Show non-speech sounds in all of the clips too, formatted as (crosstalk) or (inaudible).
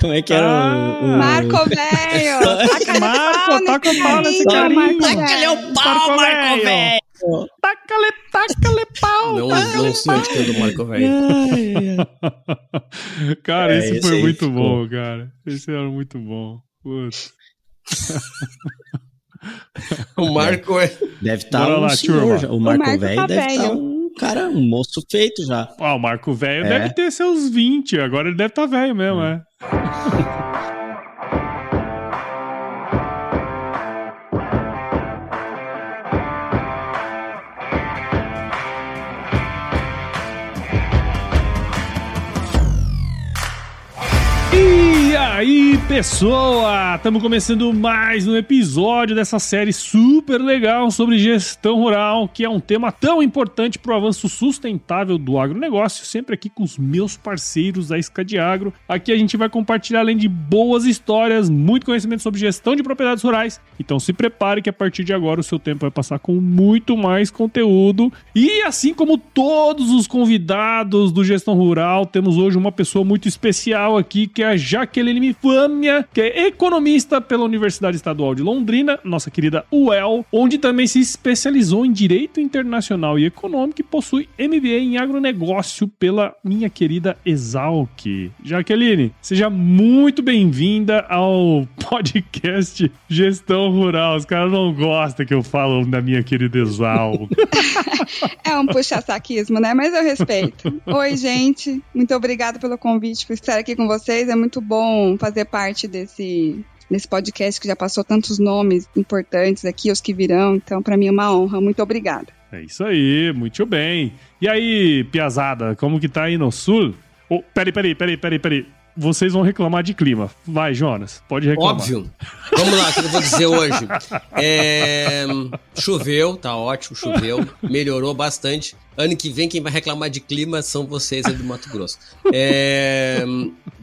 Como é que era Ah. o, o- Marco Velho! (laughs) Marco, pau taca o pau nesse. Marco Taca-lhe o pau, Marco Marco Velho. Taca-lhe, taca-lhe pau! Não, não sei onde que é do Marco Velho. Cara, É, esse esse foi aí muito ficou. bom, cara. Esse era muito bom. Putz. (laughs) O Marco é. Deve estar Bora um lá, senhor turma. já. O Marco, Marco Velho tá deve estar velho. um cara, um moço feito já. Ah, o Marco Velho É. deve ter seus 20, agora ele deve estar velho mesmo, é. (laughs) E aí, pessoa! Estamos começando mais um episódio dessa série super legal sobre gestão rural, que é um tema tão importante para o avanço sustentável do agronegócio, sempre aqui com os meus parceiros da Isca de Agro. Aqui a gente vai compartilhar, além de boas histórias, muito conhecimento sobre gestão de propriedades rurais. Então se prepare que a partir de agora o seu tempo vai passar com muito mais conteúdo. E assim como todos os convidados do Gestão Rural, temos hoje uma pessoa muito especial aqui, que é a Jaqueline Que é economista pela Universidade Estadual de Londrina, nossa querida UEL, onde também se especializou em Direito Internacional e Econômico e possui MBA em Agronegócio pela minha querida Exalc. Jaqueline, seja muito bem-vinda ao (laughs) podcast Gestão Rural. Os caras não gostam que eu falo da minha querida Exalc. (laughs) (laughs) É um puxa-saquismo, né? Mas eu respeito. Oi, gente. Muito obrigada pelo convite por estar aqui com vocês. É muito bom fazer parte desse, desse podcast que já passou tantos nomes importantes aqui, os que virão. Então, para mim é uma honra. Muito obrigada. É isso aí, muito bem. E aí, Piazada, como que tá aí no sul? Oh, peraí, peraí, peraí, peraí, peraí. Vocês vão reclamar de clima. Vai, Jonas, pode reclamar. Óbvio. Vamos lá, o que eu vou dizer hoje? É, Choveu, tá ótimo, choveu. Melhorou bastante. Ano que vem, quem vai reclamar de clima são vocês aí do Mato Grosso. É,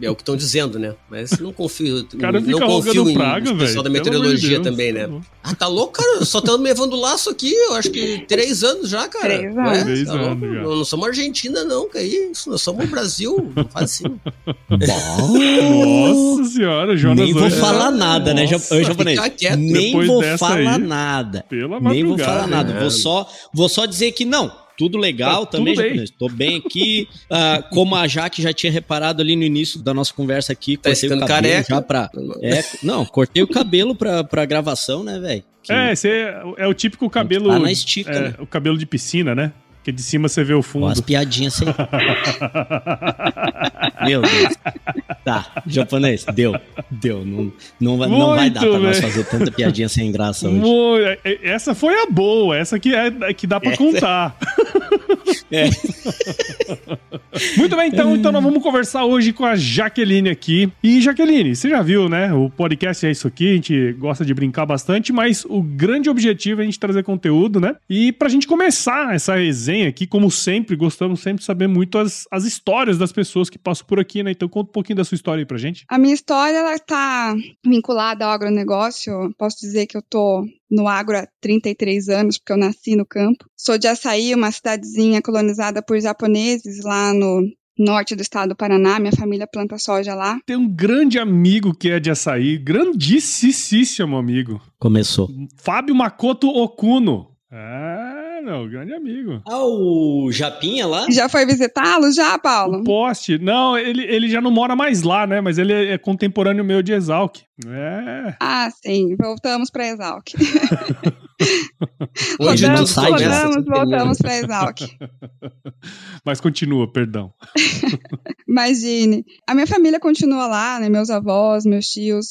é o que estão dizendo, né? Mas não confio. cara não fica confio em praga, pessoal velho. da meteorologia Deus. também, né? Ah, tá louco, cara? Eu só tô me levando laço aqui, eu acho que três anos já, cara. Três anos. Três tá louco? anos já. Não, não somos Argentina, não, que é isso. Nós somos o Brasil. Não faz assim. (laughs) Nossa senhora, Jonas. Nem vou hoje- falar nada, né, Nossa, ja- japonês? Nem vou falar aí, nada. Pela Nem vou madrugada, falar nada. né? Vou só, vou só dizer que não. Tudo legal Tá também, tudo bem. Tô bem aqui. Ah, como a Jaque já tinha reparado ali no início da nossa conversa aqui, Tá cortei o cabelo careca. já pra. É, não, cortei o cabelo pra, pra gravação, né, velho? Que- É, esse é, é o típico cabelo. Tá na estica, é, né? O cabelo de piscina, né? Que de cima você vê o fundo. as piadinhas sem. (laughs) Meu Deus. Tá, japonês, deu. Deu. Não, não, vai- não vai dar pra Muito nós fazer tanta piadinha sem graça hoje. Mo- é- é- Essa foi a boa, essa que, é, é que dá pra contar. É. (laughs) Muito bem, então, então nós vamos conversar hoje com a Jaqueline aqui. E Jaqueline, você já viu, né? O podcast é isso aqui, a gente gosta de brincar bastante, mas o grande objetivo é a gente trazer conteúdo, né? E pra gente começar essa resenha aqui, como sempre, gostamos sempre de saber muito as, as histórias das pessoas que passam por aqui, né? Então conta um pouquinho da sua história aí pra gente. A minha história ela tá vinculada ao agronegócio. Posso dizer que eu tô no agro há 33 anos, porque eu nasci no campo. Sou de Açaí, uma cidadezinha colonizada por japoneses lá no norte do estado do Paraná. Minha família planta soja lá. Tem um grande amigo que é de açaí, grandíssimo amigo. Começou. Fábio Makoto Okuno. É, meu, grande amigo. Ah, o Japinha lá? Já foi visitá-lo já, Paulo? O poste. Não, ele, ele já não mora mais lá, né? Mas ele é contemporâneo meu de Exalc. É. Ah, sim. Voltamos para Exalc. (laughs) Hoje não Rodamos, tudo sai rodamos, voltamos para Exalc. (laughs) Mas continua, perdão. (laughs) Imagine. A minha família continua lá, né? Meus avós, meus tios.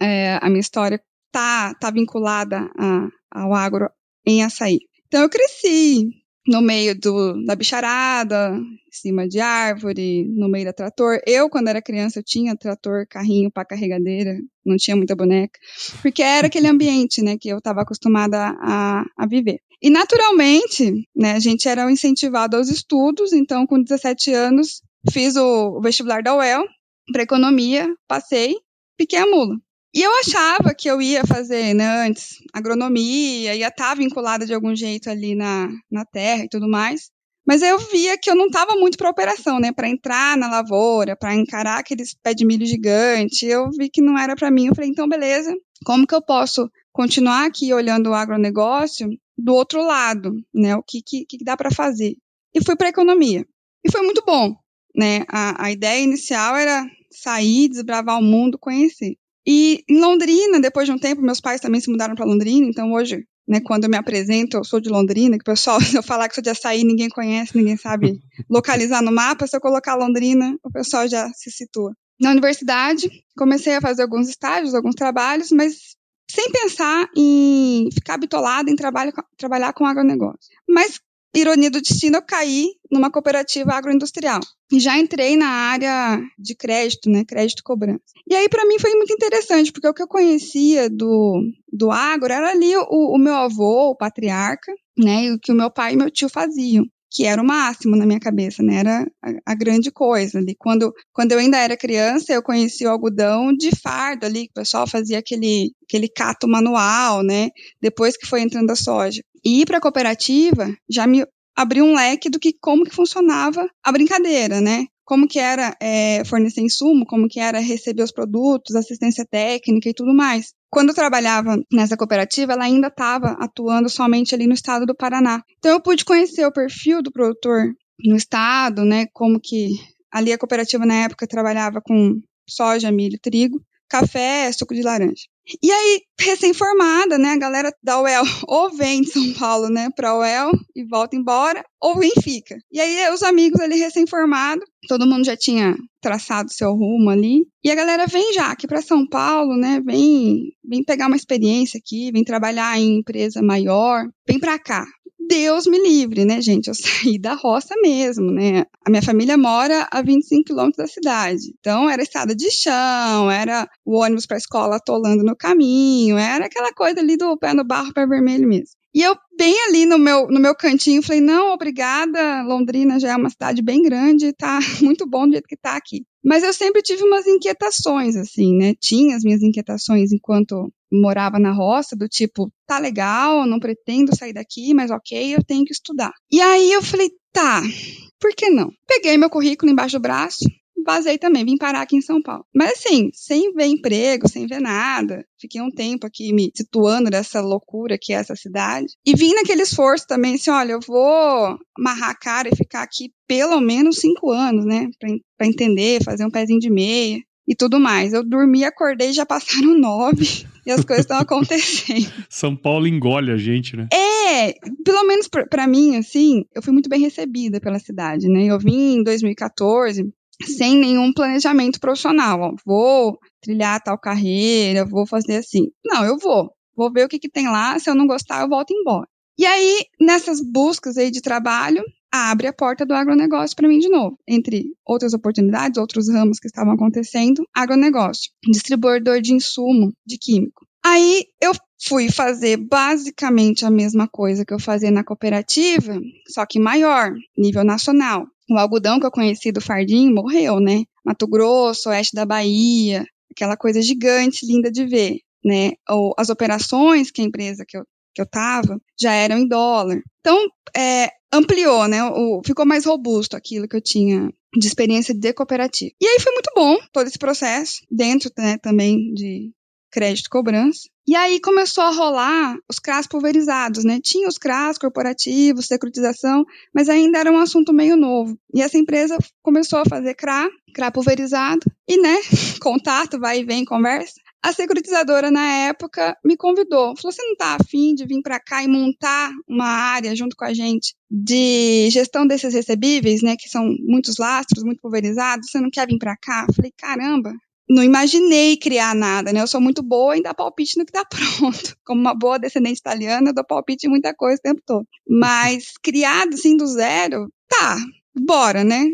É, a minha história tá, tá vinculada a- ao agro em açaí. Então eu cresci no meio do, da bicharada, em cima de árvore, no meio da trator. Eu, quando era criança, eu tinha trator, carrinho para carregadeira, não tinha muita boneca, porque era aquele (laughs) ambiente, né, que eu estava acostumada a, a viver. E naturalmente, né, a gente era incentivado aos estudos, então com 17 anos fiz o, vestibular da UEL para economia, passei, piquei a mula. E eu achava que eu ia fazer, né, antes, agronomia, ia estar vinculada de algum jeito ali na, na terra e tudo mais. Mas eu via que eu não estava muito para operação, né? Para entrar na lavoura, para encarar aqueles pé de milho gigante. Eu vi que não era para mim. Eu falei, então, beleza. Como que eu posso continuar aqui olhando o agronegócio do outro lado, né? O que, que, que dá para fazer? E fui para economia. E foi muito bom, né? A, a ideia inicial era sair, desbravar o mundo, conhecer. E em Londrina, depois de um tempo, meus pais também se mudaram para Londrina, então hoje né, quando eu me apresento, eu sou de Londrina, que o pessoal, (laughs) se eu falar que sou de açaí, ninguém conhece, ninguém sabe localizar no mapa, se eu colocar Londrina, o pessoal já se situa. Na universidade, comecei a fazer alguns estágios, alguns trabalhos, mas sem pensar em ficar bitolada em trabalho, trabalhar com agronegócio. Mas ironia do destino, eu caí numa cooperativa agroindustrial. E já entrei na área de crédito, né? Crédito cobrança. E aí, para mim, foi muito interessante, porque o que eu conhecia do, do agro era ali o, o meu avô, o patriarca, né? E o que o meu pai e meu tio faziam que era o máximo na minha cabeça, né? Era a, a, grande coisa ali. Quando, quando eu ainda era criança, eu conheci o algodão de fardo ali, que o pessoal fazia aquele, aquele cato manual, né? Depois que foi entrando a soja. E ir para a cooperativa já me abriu um leque do que como que funcionava a brincadeira, né? Como que era é, fornecer insumo, como que era receber os produtos, assistência técnica e tudo mais. Quando eu trabalhava nessa cooperativa, ela ainda estava atuando somente ali no estado do Paraná. Então eu pude conhecer o perfil do produtor no estado, né? Como que ali a cooperativa na época trabalhava com soja, milho, trigo café, suco de laranja. E aí, recém-formada, né, a galera da UEL (laughs) ou vem de São Paulo, né, pra UEL e volta embora, ou vem e fica. E aí, os amigos ali recém-formado, todo mundo já tinha traçado seu rumo ali, e a galera vem já aqui para São Paulo, né, vem, vem pegar uma experiência aqui, vem trabalhar em empresa maior, vem para cá. Deus me livre, né, gente? Eu (laughs) saí da roça mesmo, né? A minha família mora a 25 quilômetros da cidade. Então, era estrada de chão, era o ônibus para a escola atolando no caminho, era aquela coisa ali do pé no barro, pé vermelho mesmo. E eu, bem ali no meu, no meu cantinho, falei: não, obrigada, Londrina já é uma cidade bem grande, tá (laughs) muito bom do jeito que tá aqui. Mas eu sempre tive umas inquietações, assim, né? Tinha as minhas inquietações enquanto morava na roça, do tipo, tá legal, não pretendo sair daqui, mas ok, eu tenho que estudar. E aí eu falei, tá, por que não? Peguei meu currículo embaixo do braço, vazei também, vim parar aqui em São Paulo. Mas assim, sem ver emprego, sem ver nada. Fiquei um tempo aqui me situando nessa loucura que é essa cidade. E vim naquele esforço também, assim, olha, eu vou amarrar a cara e ficar aqui pelo menos cinco anos, né? Pra, pra entender, fazer um pezinho de meia e tudo mais. Eu dormi, acordei, já passaram (laughs) nove e as coisas estão acontecendo. (laughs) São Paulo engole a gente, né? É, pelo menos para mim, assim, eu fui muito bem recebida pela cidade, né? Eu vim em 2014 sem nenhum planejamento profissional. Ó, vou trilhar tal carreira, vou fazer assim. Não, eu vou. Vou ver o que, que tem lá. Se eu não gostar, eu volto embora. E aí, nessas buscas aí de trabalho, abre a porta do agronegócio para mim de novo. Entre outras oportunidades, outros ramos que estavam acontecendo, agronegócio, distribuidor de insumo de químico. Aí eu fui fazer basicamente a mesma coisa que eu fazia na cooperativa, só que maior, nível nacional. O algodão que eu conheci do Fardim morreu, né? Mato Grosso, oeste da Bahia, aquela coisa gigante, linda de ver, né? Ou as operações que a empresa que eu, que eu tava já eram em dólar. Então, é, ampliou, né? O, ficou mais robusto aquilo que eu tinha de experiência de cooperativa. E aí foi muito bom todo esse processo, dentro né, também de crédito cobrança. E aí começou a rolar os CRAS pulverizados, né? Tinha os CRAS corporativos, securitização, mas ainda era um assunto meio novo. E essa empresa começou a fazer CRA, CRA pulverizado, e, né, (laughs) contato, vai e vem, conversa. A securitizadora, na época, me convidou. Falou: você não está afim de vir para cá e montar uma área junto com a gente de gestão desses recebíveis, né? Que são muitos lastros, muito pulverizados. Você não quer vir para cá? Falei: caramba, não imaginei criar nada, né? Eu sou muito boa em dar palpite no que tá (laughs) pronto. Como uma boa descendente italiana, eu dou palpite em muita coisa o tempo todo. Mas criado assim do zero, tá, bora, né?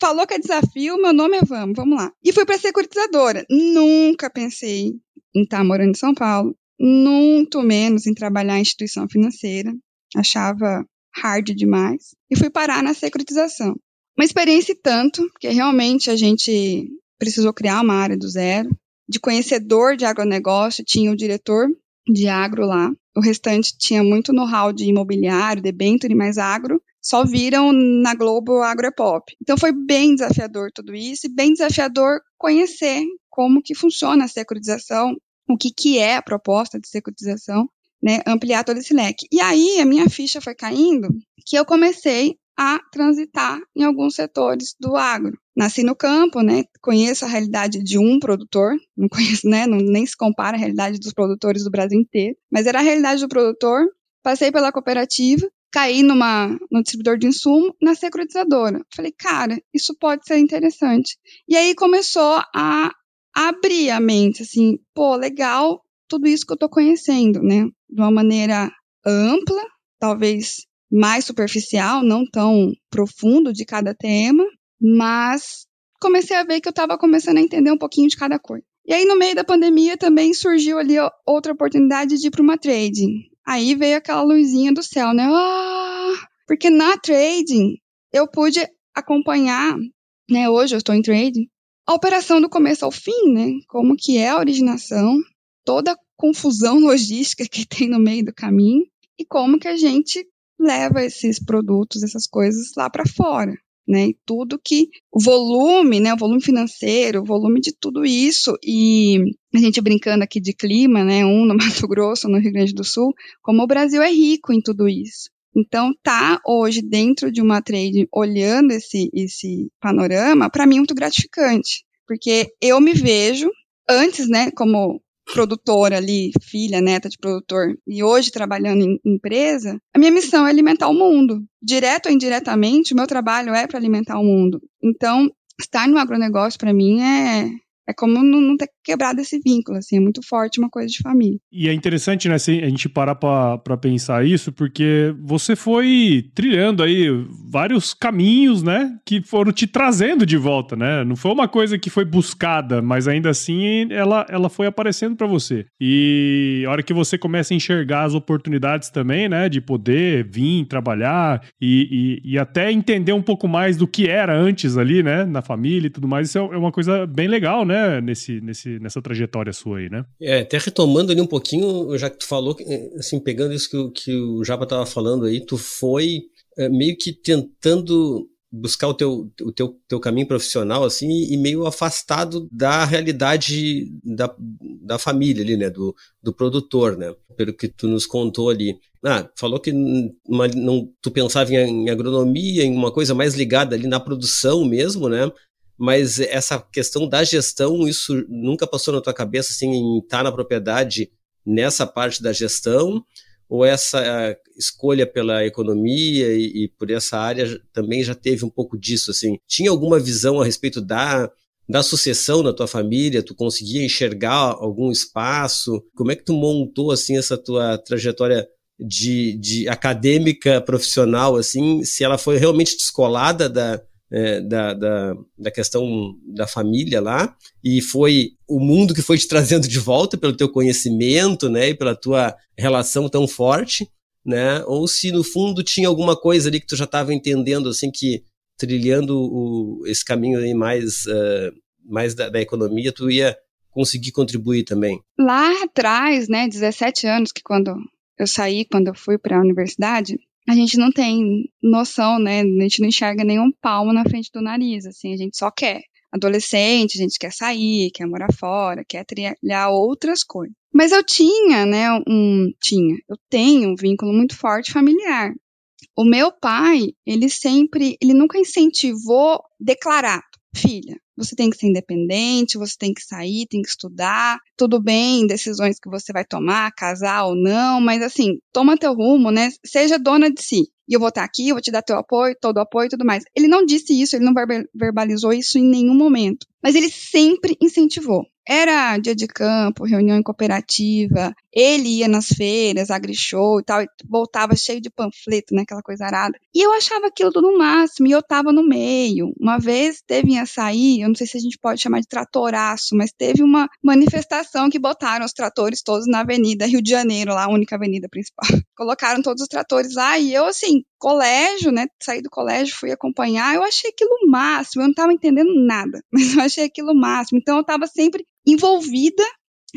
falou que é desafio, meu nome é Vamos, vamos lá. E fui para securitizadora. Nunca pensei em estar morando em São Paulo, muito menos em trabalhar em instituição financeira. Achava hard demais. E fui parar na securitização. Uma experiência tanto, que realmente a gente precisou criar uma área do zero. De conhecedor de agronegócio, tinha o diretor de agro lá. O restante tinha muito know-how de imobiliário, debenture, mais agro só viram na Globo Agropop. Então foi bem desafiador tudo isso e bem desafiador conhecer como que funciona a securitização, o que, que é a proposta de securitização, né, ampliar todo esse leque. E aí a minha ficha foi caindo que eu comecei a transitar em alguns setores do agro. Nasci no campo, né? Conheço a realidade de um produtor, não conheço, né? Não, nem se compara a realidade dos produtores do Brasil inteiro, mas era a realidade do produtor. Passei pela cooperativa, caí numa no distribuidor de insumo, na securitizadora. Falei, cara, isso pode ser interessante. E aí começou a abrir a mente, assim, pô, legal, tudo isso que eu tô conhecendo, né? De uma maneira ampla, talvez mais superficial, não tão profundo de cada tema, mas comecei a ver que eu estava começando a entender um pouquinho de cada coisa. E aí, no meio da pandemia, também surgiu ali outra oportunidade de ir para uma trading. Aí veio aquela luzinha do céu, né? Ah, porque na trading eu pude acompanhar, né? Hoje eu estou em trading, a operação do começo ao fim, né? Como que é a originação, toda a confusão (laughs) logística que tem no meio do caminho e como que a gente leva esses produtos, essas coisas lá para fora. Né, e tudo que o volume, né, o volume financeiro, o volume de tudo isso e a gente brincando aqui de clima, né, um no (laughs) Mato Grosso, no Rio Grande do Sul, como o Brasil é rico em tudo isso. Então, tá hoje dentro de uma trade olhando esse esse panorama, para mim é muito gratificante, porque eu me vejo antes, né, como produtora ali, filha, neta de produtor, e hoje trabalhando em empresa, a minha missão é alimentar o mundo. Direto ou indiretamente, o meu trabalho é para alimentar o mundo. Então, estar no agronegócio para mim é é como não, não, ter quebrado esse vínculo, assim, é muito forte uma coisa de família. E é interessante, né, a gente parar para pensar isso, porque você foi trilhando aí vários caminhos, né, que foram te trazendo de volta, né? Não foi uma coisa que foi buscada, mas ainda assim ela, ela foi aparecendo para você. E a hora que você começa a enxergar as oportunidades também, né, de poder vir trabalhar e, e, e até entender um pouco mais do que era antes ali, né, na família e tudo mais, isso é, é uma coisa bem legal, né? Nesse, nesse, nessa trajetória sua aí, né? É, até retomando ali um pouquinho, já que tu falou, assim, pegando isso que, que o Japa tava falando aí, tu foi é, meio que tentando buscar o teu, o teu, teu caminho profissional, assim, e meio afastado da realidade da, da família ali, né, do, do produtor, né, pelo que tu nos contou ali. Ah, falou que uma, não, tu pensava em, em agronomia, em uma coisa mais ligada ali na produção mesmo, né, mas essa questão da gestão, isso nunca passou na tua cabeça, assim, em estar na propriedade nessa parte da gestão, ou essa escolha pela economia e, e, por essa área também já teve um pouco disso, assim? Tinha alguma visão a respeito da, da sucessão na tua família? Tu conseguia enxergar algum espaço? Como é que tu montou, assim, essa tua trajetória de, de acadêmica, profissional, assim, se ela foi realmente descolada da, é, da, da, da, questão da família lá, e foi o mundo que foi te trazendo de volta pelo teu conhecimento, né, e pela tua relação tão forte, né, ou se no fundo tinha alguma coisa ali que tu já estava entendendo, assim, que trilhando o, esse caminho aí mais, uh, mais da, da economia, tu ia conseguir contribuir também. Lá atrás, né, 17 anos, que quando eu saí, quando eu fui para a universidade, a gente não tem noção, né? A gente não enxerga nenhum palmo na frente do nariz, assim, a gente só quer. Adolescente, a gente quer sair, quer morar fora, quer trilhar outras coisas. Mas eu tinha, né, um, tinha, eu tenho um vínculo muito forte familiar. O meu pai, ele sempre, ele nunca incentivou declarado, filha, você tem que ser independente, você tem que sair, tem que estudar. Tudo bem, decisões que você vai tomar, casar ou não, mas assim, toma teu rumo, né? Seja dona de si. E eu vou estar aqui, eu vou te dar teu apoio, todo apoio e tudo mais. Ele não disse isso, ele não verbalizou isso em nenhum momento. Mas ele sempre incentivou. Era dia de campo, reunião em cooperativa, ele ia nas feiras, agrishow e tal, e voltava cheio de panfleto, né, aquela coisa arada. E eu achava aquilo tudo no máximo, e eu tava no meio. Uma vez teve em açaí, eu não sei se a gente pode chamar de tratoraço, mas teve uma manifestação que botaram os tratores todos na avenida Rio de Janeiro, lá, a única avenida principal. (laughs) Colocaram todos os tratores lá, e eu, assim, colégio, né, saí do colégio, fui acompanhar, eu achei aquilo máximo, eu não tava entendendo nada, (laughs) mas eu achei aquilo máximo. Então eu tava sempre envolvida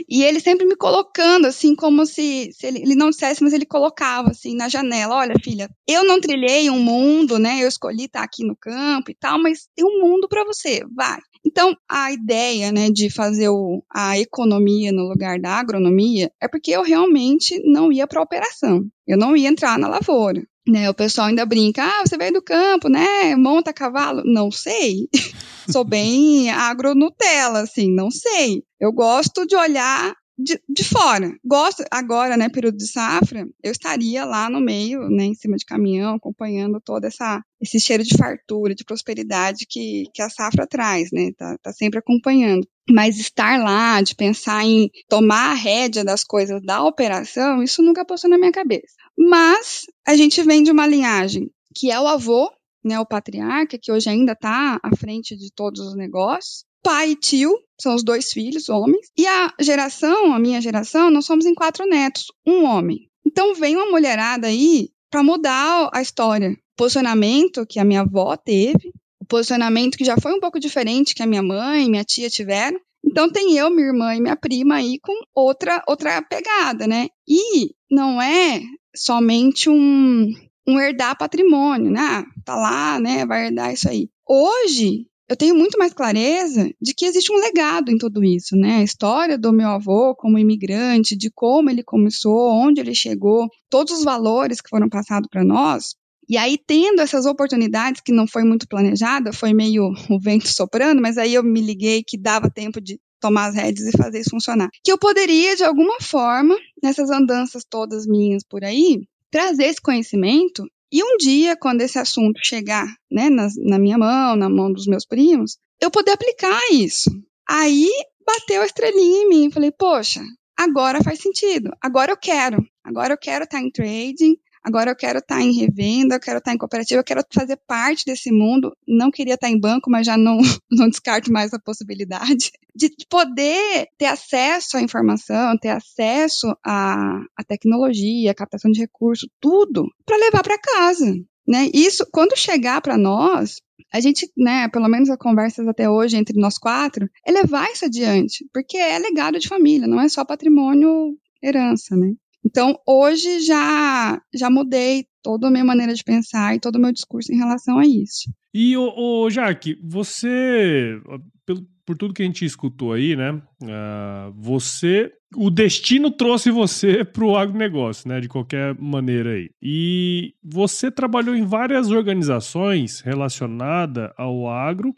E ele sempre me colocando, assim, como se, se ele, ele, não dissesse, mas ele colocava, assim, na janela: Olha, filha, eu não trilhei um mundo, né? Eu escolhi estar aqui no campo e tal, mas tem um mundo para você, vai. Então, a ideia, né, de fazer o, a economia no lugar da agronomia é porque eu realmente não ia para a operação. Eu não ia entrar na lavoura. Né, o pessoal ainda brinca, ah, você veio do campo, né? Monta cavalo. Não sei. (laughs) Sou bem agro-Nutella, assim, não sei. Eu gosto de olhar de, de fora. Gosto, agora, né, período de safra, eu estaria lá no meio, né, em cima de caminhão, acompanhando todo essa, esse cheiro de fartura, de prosperidade que, que a safra traz, né, tá, tá sempre acompanhando. Mas estar lá, de pensar em tomar a rédea das coisas da operação, isso nunca passou na minha cabeça. Mas a gente vem de uma linhagem que é o avô, né, o patriarca, que hoje ainda está à frente de todos os negócios, pai e tio, são os dois filhos, homens. E a geração, a minha geração, nós somos em quatro netos, um homem. Então vem uma mulherada aí para mudar a história. O posicionamento que a minha avó teve, posicionamento que já foi um pouco diferente que a minha mãe minha tia tiveram. Então tem eu, minha irmã e minha prima aí com outra outra pegada, né? E não é somente um, um herdar patrimônio, né? Ah, tá lá, né? Vai herdar isso aí. Hoje eu tenho muito mais clareza de que existe um legado em tudo isso, né? A história do meu avô como imigrante, de como ele começou, onde ele chegou, todos os valores que foram passados para nós. E aí, tendo essas oportunidades que não foi muito planejada, foi meio o vento soprando, mas aí eu me liguei que dava tempo de tomar as rédeas e fazer isso funcionar. Que eu poderia, de alguma forma, nessas andanças todas minhas por aí, trazer esse conhecimento e um dia, quando esse assunto chegar né, na, na minha mão, na mão dos meus primos, eu poder aplicar isso. Aí bateu a estrelinha em mim. Falei, poxa, agora faz sentido. Agora eu quero. Agora eu quero estar em trading. Agora eu quero estar em revenda, eu quero estar em cooperativa, eu quero fazer parte desse mundo. Não queria estar em banco, mas já não, (laughs) não descarto mais a possibilidade (laughs) de poder ter acesso à informação, ter acesso à, à tecnologia, à captação de recursos, tudo para levar para casa. Né? Isso, quando chegar para nós, a gente, né, pelo menos as conversas até hoje entre nós quatro, é levar isso adiante, porque é legado de família, não é só patrimônio herança, né? Então, hoje já, já mudei toda a minha maneira de pensar e todo o meu discurso em relação a isso. E, ô, ô Jaque, você, por tudo que a gente escutou aí, né? Uh, você. O destino trouxe você (laughs) para o agronegócio, né? De qualquer maneira aí. E você trabalhou em várias organizações relacionadas ao agro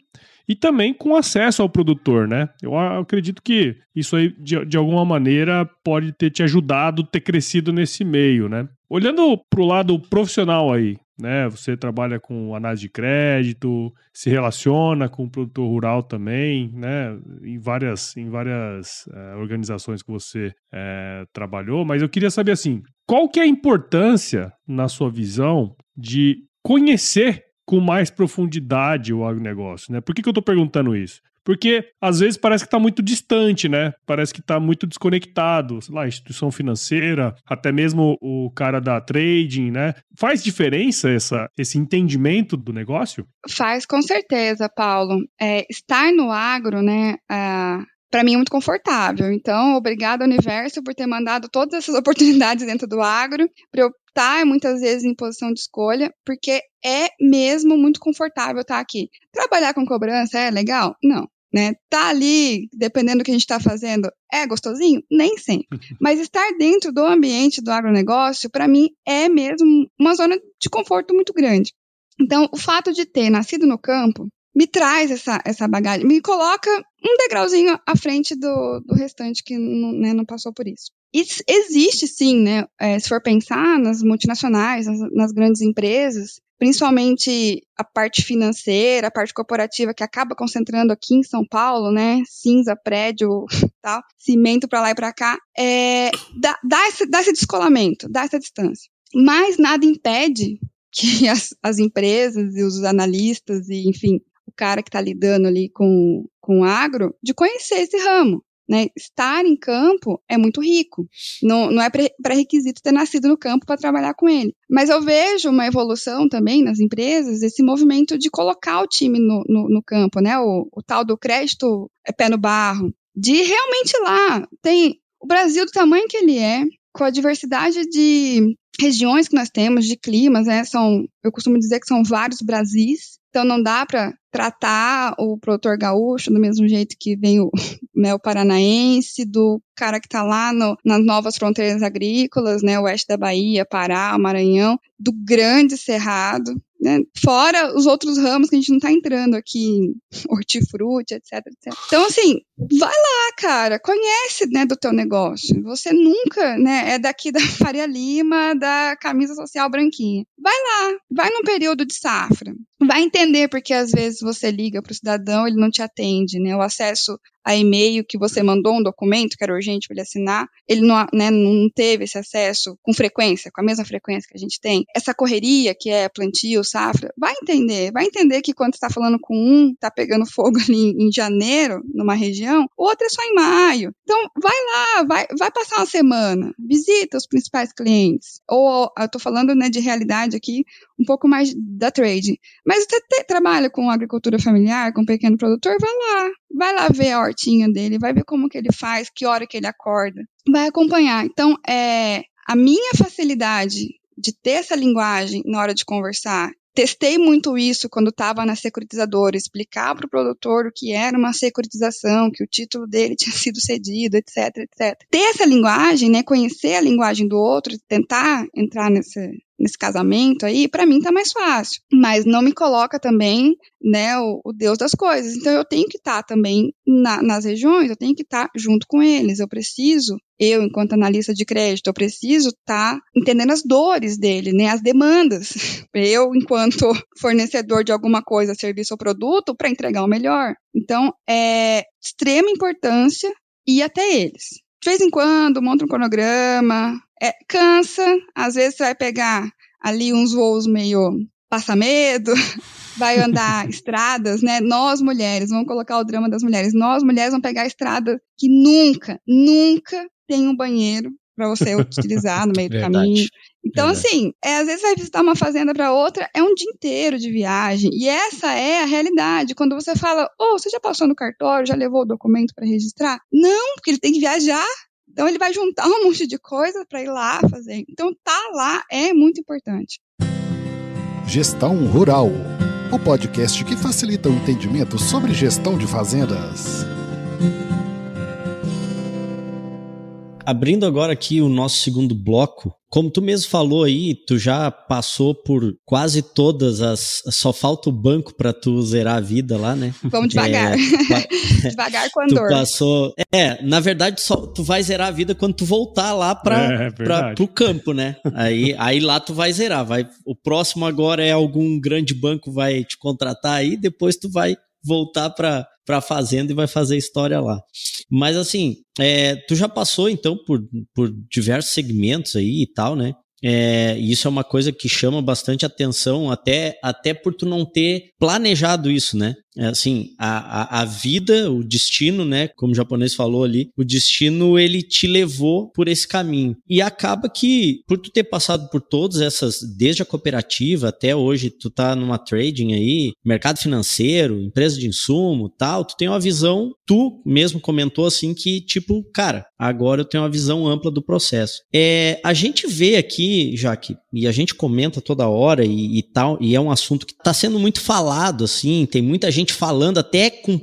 e também com acesso ao produtor, né? Eu acredito que isso aí, de, de alguma maneira, pode ter te ajudado ter crescido nesse meio, né? Olhando para o lado profissional aí, né? Você trabalha com análise de crédito, se relaciona com o produtor rural também, né? Em várias, em várias uh, organizações que você uh, trabalhou, mas eu queria saber assim, qual que é a importância, na sua visão, de conhecer com mais profundidade o agronegócio, né? Por que, que eu estou perguntando isso? Porque às vezes parece que está muito distante, né? Parece que está muito desconectado, sei lá, instituição financeira, até mesmo o cara da trading, né? Faz diferença essa, esse entendimento do negócio? Faz, com certeza, Paulo. É, estar no agro, né? Uh para mim é muito confortável. Então, obrigada universo por ter mandado todas essas (laughs) oportunidades dentro do agro, para eu estar muitas vezes em posição de escolha, porque é mesmo muito confortável estar aqui. Trabalhar com cobrança é legal? Não. Né? Tá ali, dependendo do que a gente está fazendo, é gostosinho? Nem sempre. (laughs) Mas estar dentro do ambiente do agronegócio, para mim, é mesmo uma zona de conforto muito grande. Então, o fato de ter nascido no campo me traz essa, essa bagagem, me coloca um degrauzinho à frente do, do restante que não, né, não passou por isso. Existe sim, né? É, se for pensar nas multinacionais, nas, nas, grandes empresas, principalmente a parte financeira, a parte corporativa que acaba concentrando aqui em São Paulo, né? Cinza, prédio, (laughs) tal, cimento para lá e para cá, é, dá, dá, esse, dá esse descolamento, dá essa distância. Mas nada impede que (laughs) as, as empresas e os analistas e, enfim, o cara que está lidando ali com, com o agro, de conhecer esse ramo. Né? Estar em campo é muito rico. Não, não é pré-requisito ter nascido no campo para trabalhar com ele. Mas eu vejo uma evolução também nas empresas, esse movimento de colocar o time no, no, no campo, né? O, o, tal do crédito é pé no barro. de realmente lá tem o Brasil do tamanho que ele é, com a diversidade de regiões que nós temos, de climas, né? São, eu costumo dizer que são vários Brasis. Então não dá para tratar o produtor gaúcho do mesmo jeito que vem o (laughs) mel paranaense, do cara que está lá no, nas novas fronteiras agrícolas, né, oeste da Bahia, Pará, Maranhão, do grande cerrado, né? Fora os outros ramos que a gente não está entrando aqui, (laughs) hortifruti, etc, etc. Então, assim, vai lá, cara, conhece, né, do teu negócio. Você nunca, né, é daqui da (laughs) Faria Lima, da camisa social branquinha. Vai lá, vai num período de safra. Vai entender porque às vezes você liga para o cidadão, ele não te atende, né? O acesso a e-mail que você mandou um documento que era urgente para ele assinar, ele não, né, não teve esse acesso com frequência, com a mesma frequência que a gente tem. Essa correria que é plantio, safra, vai entender, vai entender que quando está falando com um, está pegando fogo (laughs) ali em janeiro, numa região, o outro é só em maio. Então, vai lá, vai, vai passar uma semana, visita os principais clientes. Ou, eu estou falando né, de realidade aqui, um pouco mais da trade. Mas você te, trabalha com agricultura familiar, com pequeno produtor, vai lá, vai lá ver a hortinha dele, vai ver como que ele faz, que hora que ele acorda, vai acompanhar. Então, é, a minha facilidade de ter essa linguagem na hora de conversar testei muito isso quando estava na securitizadora, explicar para o produtor o que era uma securitização, que o título dele (laughs) tinha sido cedido, etc, etc. Ter essa linguagem, né, conhecer a linguagem do outro, tentar entrar nesse, nesse casamento aí, para mim tá mais fácil. Mas não me coloca também, né, o, o Deus das coisas. Então eu tenho que estar tá também na, nas regiões, eu tenho que estar tá junto com eles. Eu preciso, eu enquanto analista de crédito, eu preciso estar tá entendendo as dores dele, né, as demandas. (laughs) Eu enquanto (laughs) fornecedor de alguma coisa, serviço ou produto, para entregar o melhor. Então é extrema importância ir até eles. De vez em quando, monta um cronograma, é, cansa, às vezes você vai pegar ali uns voos meio passa medo, (laughs) vai andar estradas, né? Nós mulheres, vamos colocar o drama das mulheres, nós mulheres vamos pegar estrada que nunca, nunca tem um banheiro para você (laughs) utilizar no meio do caminho. Então, Verdade. assim, é, às vezes vai visitar uma fazenda para outra, é um dia inteiro de viagem. E essa é a realidade. Quando você fala, oh, você já passou no cartório, já levou o documento para registrar? Não, porque ele tem que viajar. Então ele vai juntar um monte de coisa para ir lá fazer. Então tá lá é muito importante. Gestão Rural, o podcast que facilita o entendimento sobre gestão de fazendas. Abrindo agora aqui o nosso segundo bloco, como tu mesmo falou aí, tu já passou por quase todas as. Só falta o banco para tu zerar a vida lá, né? Vamos devagar. É, (laughs) (laughs) devagar com a (laughs) tu passou. É, na verdade, só, tu vai zerar a vida quando tu voltar lá para é, o campo, né? Aí, aí lá tu vai zerar. Vai, o próximo agora é algum grande banco vai te contratar aí, depois tu vai voltar para para fazenda e vai fazer história lá. Mas assim, é, tu já passou então por, por diversos segmentos aí e tal, né? É, isso é uma coisa que chama bastante atenção, até, até por tu não ter planejado isso, né? Assim, a, a, a, vida, o destino, né? Como o japonês falou ali, o destino ele te levou por esse caminho. E acaba que, por tu ter passado por todas essas, desde a cooperativa até hoje, tu tá numa trading aí, mercado financeiro, empresa de insumo tal, tu tem uma visão, tu mesmo comentou assim que, tipo, cara, agora eu tenho uma visão ampla do processo. É, a gente vê aqui, Jaque, e a gente comenta toda hora e, e tal, e é um assunto que tá sendo muito falado, assim, tem muita gente gente falando até com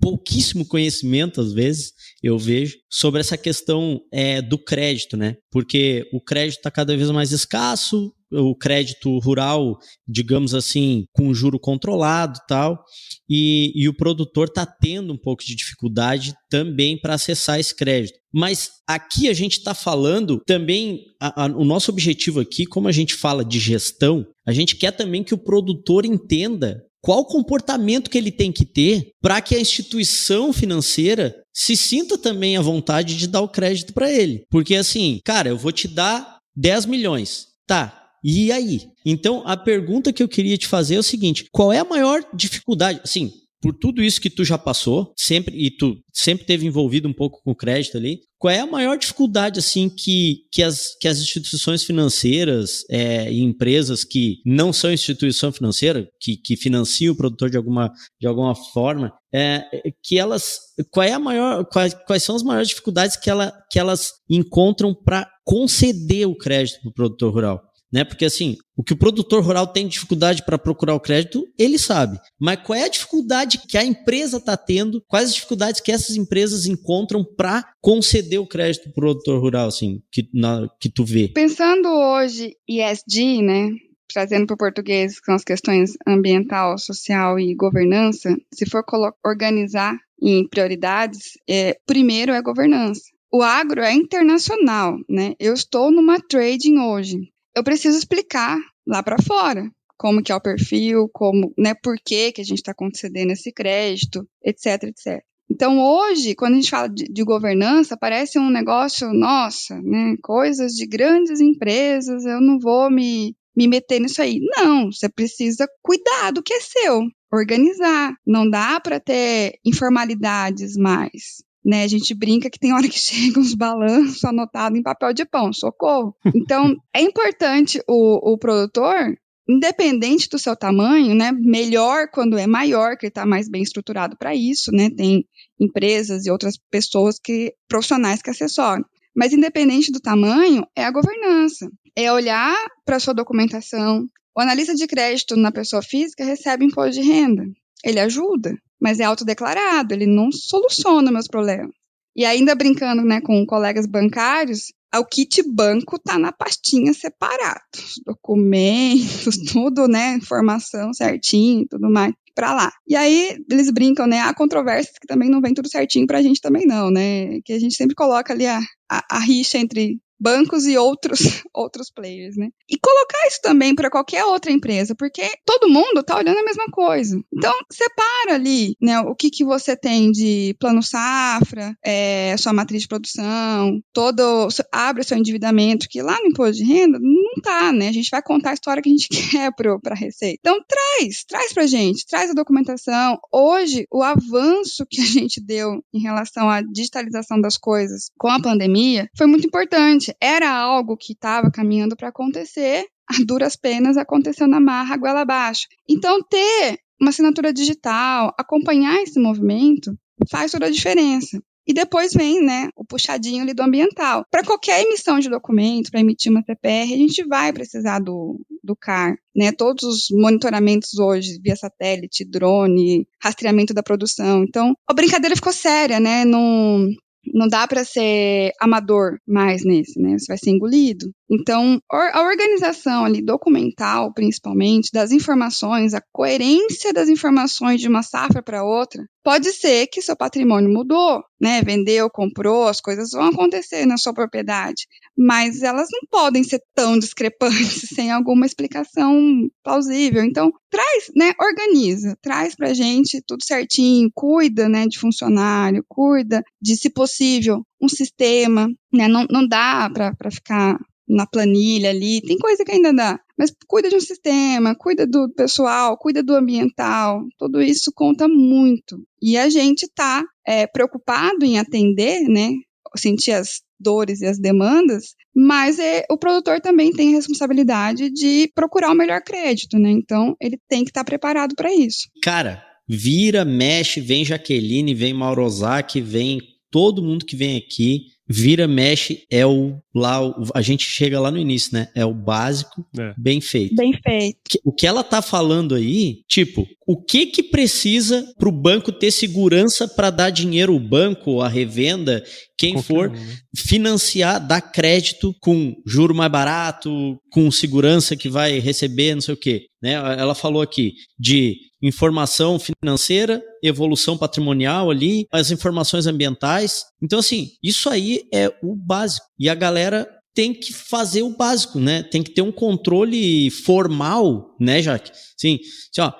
pouquíssimo conhecimento, às vezes, eu vejo, sobre essa questão é, do crédito, né? Porque o crédito está cada vez mais escasso, o crédito rural, digamos assim, com juro controlado tal, e, e o produtor está tendo um pouco de dificuldade também para acessar esse crédito. Mas aqui a gente está falando também, a, a, o nosso objetivo aqui, como a gente fala de gestão, a gente quer também que o produtor entenda qual comportamento que ele tem que ter para que a instituição financeira se sinta também à vontade de dar o crédito para ele. Porque assim, cara, eu vou te dar 10 milhões. Tá, e aí? Então, a pergunta que eu queria te fazer é o seguinte: qual é a maior dificuldade? Assim, por tudo isso que tu já passou, sempre e tu sempre teve envolvido um pouco com crédito ali, qual é a maior dificuldade assim que, que, as, que as instituições financeiras é, e empresas que não são instituição financeira, que, que financiam o produtor de alguma, de alguma forma, é, que elas qual é a maior quais, quais são as maiores dificuldades que, ela, que elas encontram para conceder o crédito para o produtor rural? Né? Porque assim, o que o produtor rural tem dificuldade para procurar o crédito, ele sabe. Mas qual é a dificuldade que a empresa está tendo? Quais as dificuldades que essas empresas encontram para conceder o crédito para o produtor rural, assim, que, na, que tu vê? Pensando hoje ESG, né? Trazendo para o português, que são as questões ambiental, social e governança, se for organizar em prioridades, é, primeiro é governança. O agro é internacional, né? Eu estou numa trading hoje eu preciso explicar lá para fora como que é o perfil, como, né, por que que a gente está concedendo esse crédito, etc, etc. Então, hoje, quando a gente fala de, de, governança, parece um negócio, nossa, né, coisas de grandes empresas, eu não vou me, me meter nisso aí. Não, você precisa cuidar do que é seu, organizar. Não dá para ter informalidades mais. Né, a gente brinca que tem hora que (laughs) chegam os balanços anotados em papel de pão, socorro. Então, é importante o, o produtor, independente do seu tamanho, né, melhor quando é maior, que ele está mais bem estruturado para isso, né, tem empresas e outras pessoas que profissionais que assessoram. Mas independente do tamanho, é a governança. É olhar para a sua documentação. O analista de crédito na pessoa física recebe imposto de renda. Ele ajuda, mas é autodeclarado, ele não soluciona meus problemas. E ainda brincando né, com colegas bancários, o kit banco tá na pastinha separado. Documentos, (laughs) tudo, né? Informação certinho tudo mais para lá. E aí eles brincam, né? Há controvérsias que também não vem tudo certinho pra gente também não, né? Que a gente sempre coloca ali a, a, a rixa entre bancos e outros (laughs) outros players, né? E colocar isso também para qualquer outra empresa, porque todo mundo está olhando a mesma coisa. Então, separa ali, né, o que, que você tem de plano safra, é, sua matriz de produção, todo abre o seu endividamento, que lá no imposto de renda não tá, né? A gente vai contar a história que a gente (laughs) quer para a Receita. Então, traz, traz pra gente, traz a documentação. Hoje, o avanço que a gente deu em relação à digitalização das coisas com a pandemia foi muito importante era algo que estava caminhando para acontecer, a duras penas aconteceu na marra, goela abaixo. Então, ter uma assinatura digital, acompanhar esse movimento, faz toda a diferença. E depois vem, né, o puxadinho ali do ambiental. Para qualquer emissão de documento, para emitir uma CPR, a gente vai precisar do, do CAR, né? Todos os monitoramentos hoje, via satélite, drone, rastreamento da produção. Então, a brincadeira ficou séria, né? Não, não dá para ser amador mais nesse, né? Você vai ser engolido. Então, a organização ali documental, principalmente, das informações, a coerência das informações de uma safra para outra, pode ser que seu patrimônio mudou, né? Vendeu, comprou, as coisas vão acontecer na sua propriedade, mas elas não podem ser tão discrepantes (laughs) sem alguma explicação plausível. Então, traz, né? Organiza, traz pra gente tudo certinho, cuida, né, de funcionário, cuida de, se possível, um sistema, né? Não, não dá para ficar na planilha ali, tem coisa que ainda dá. Mas cuida de um sistema, cuida do pessoal, cuida do ambiental, tudo isso conta muito. E a gente está é, preocupado em atender, né? Sentir as dores e as demandas, mas é, o produtor também tem a responsabilidade de procurar o melhor crédito, né? Então ele tem que estar tá preparado para isso. Cara, vira, mexe, vem Jaqueline, vem Mauro Ozaki, vem todo mundo que vem aqui vira, mexe, é o lá, o, a gente chega lá no início, né? É o básico, é. bem feito. Bem feito. O que ela tá falando aí, tipo, o que que precisa para o banco ter segurança para dar dinheiro, o banco, a revenda, quem for, né? financiar, dar crédito com juro mais barato, com segurança que vai receber, não sei o quê. Né? Ela falou aqui de informação financeira, evolução patrimonial ali, as informações ambientais. Então, assim, isso aí é o básico. E a galera tem que fazer o básico, né? Tem que ter um controle formal, né, Jaque? Sim, assim,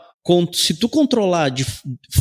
se tu controlar de,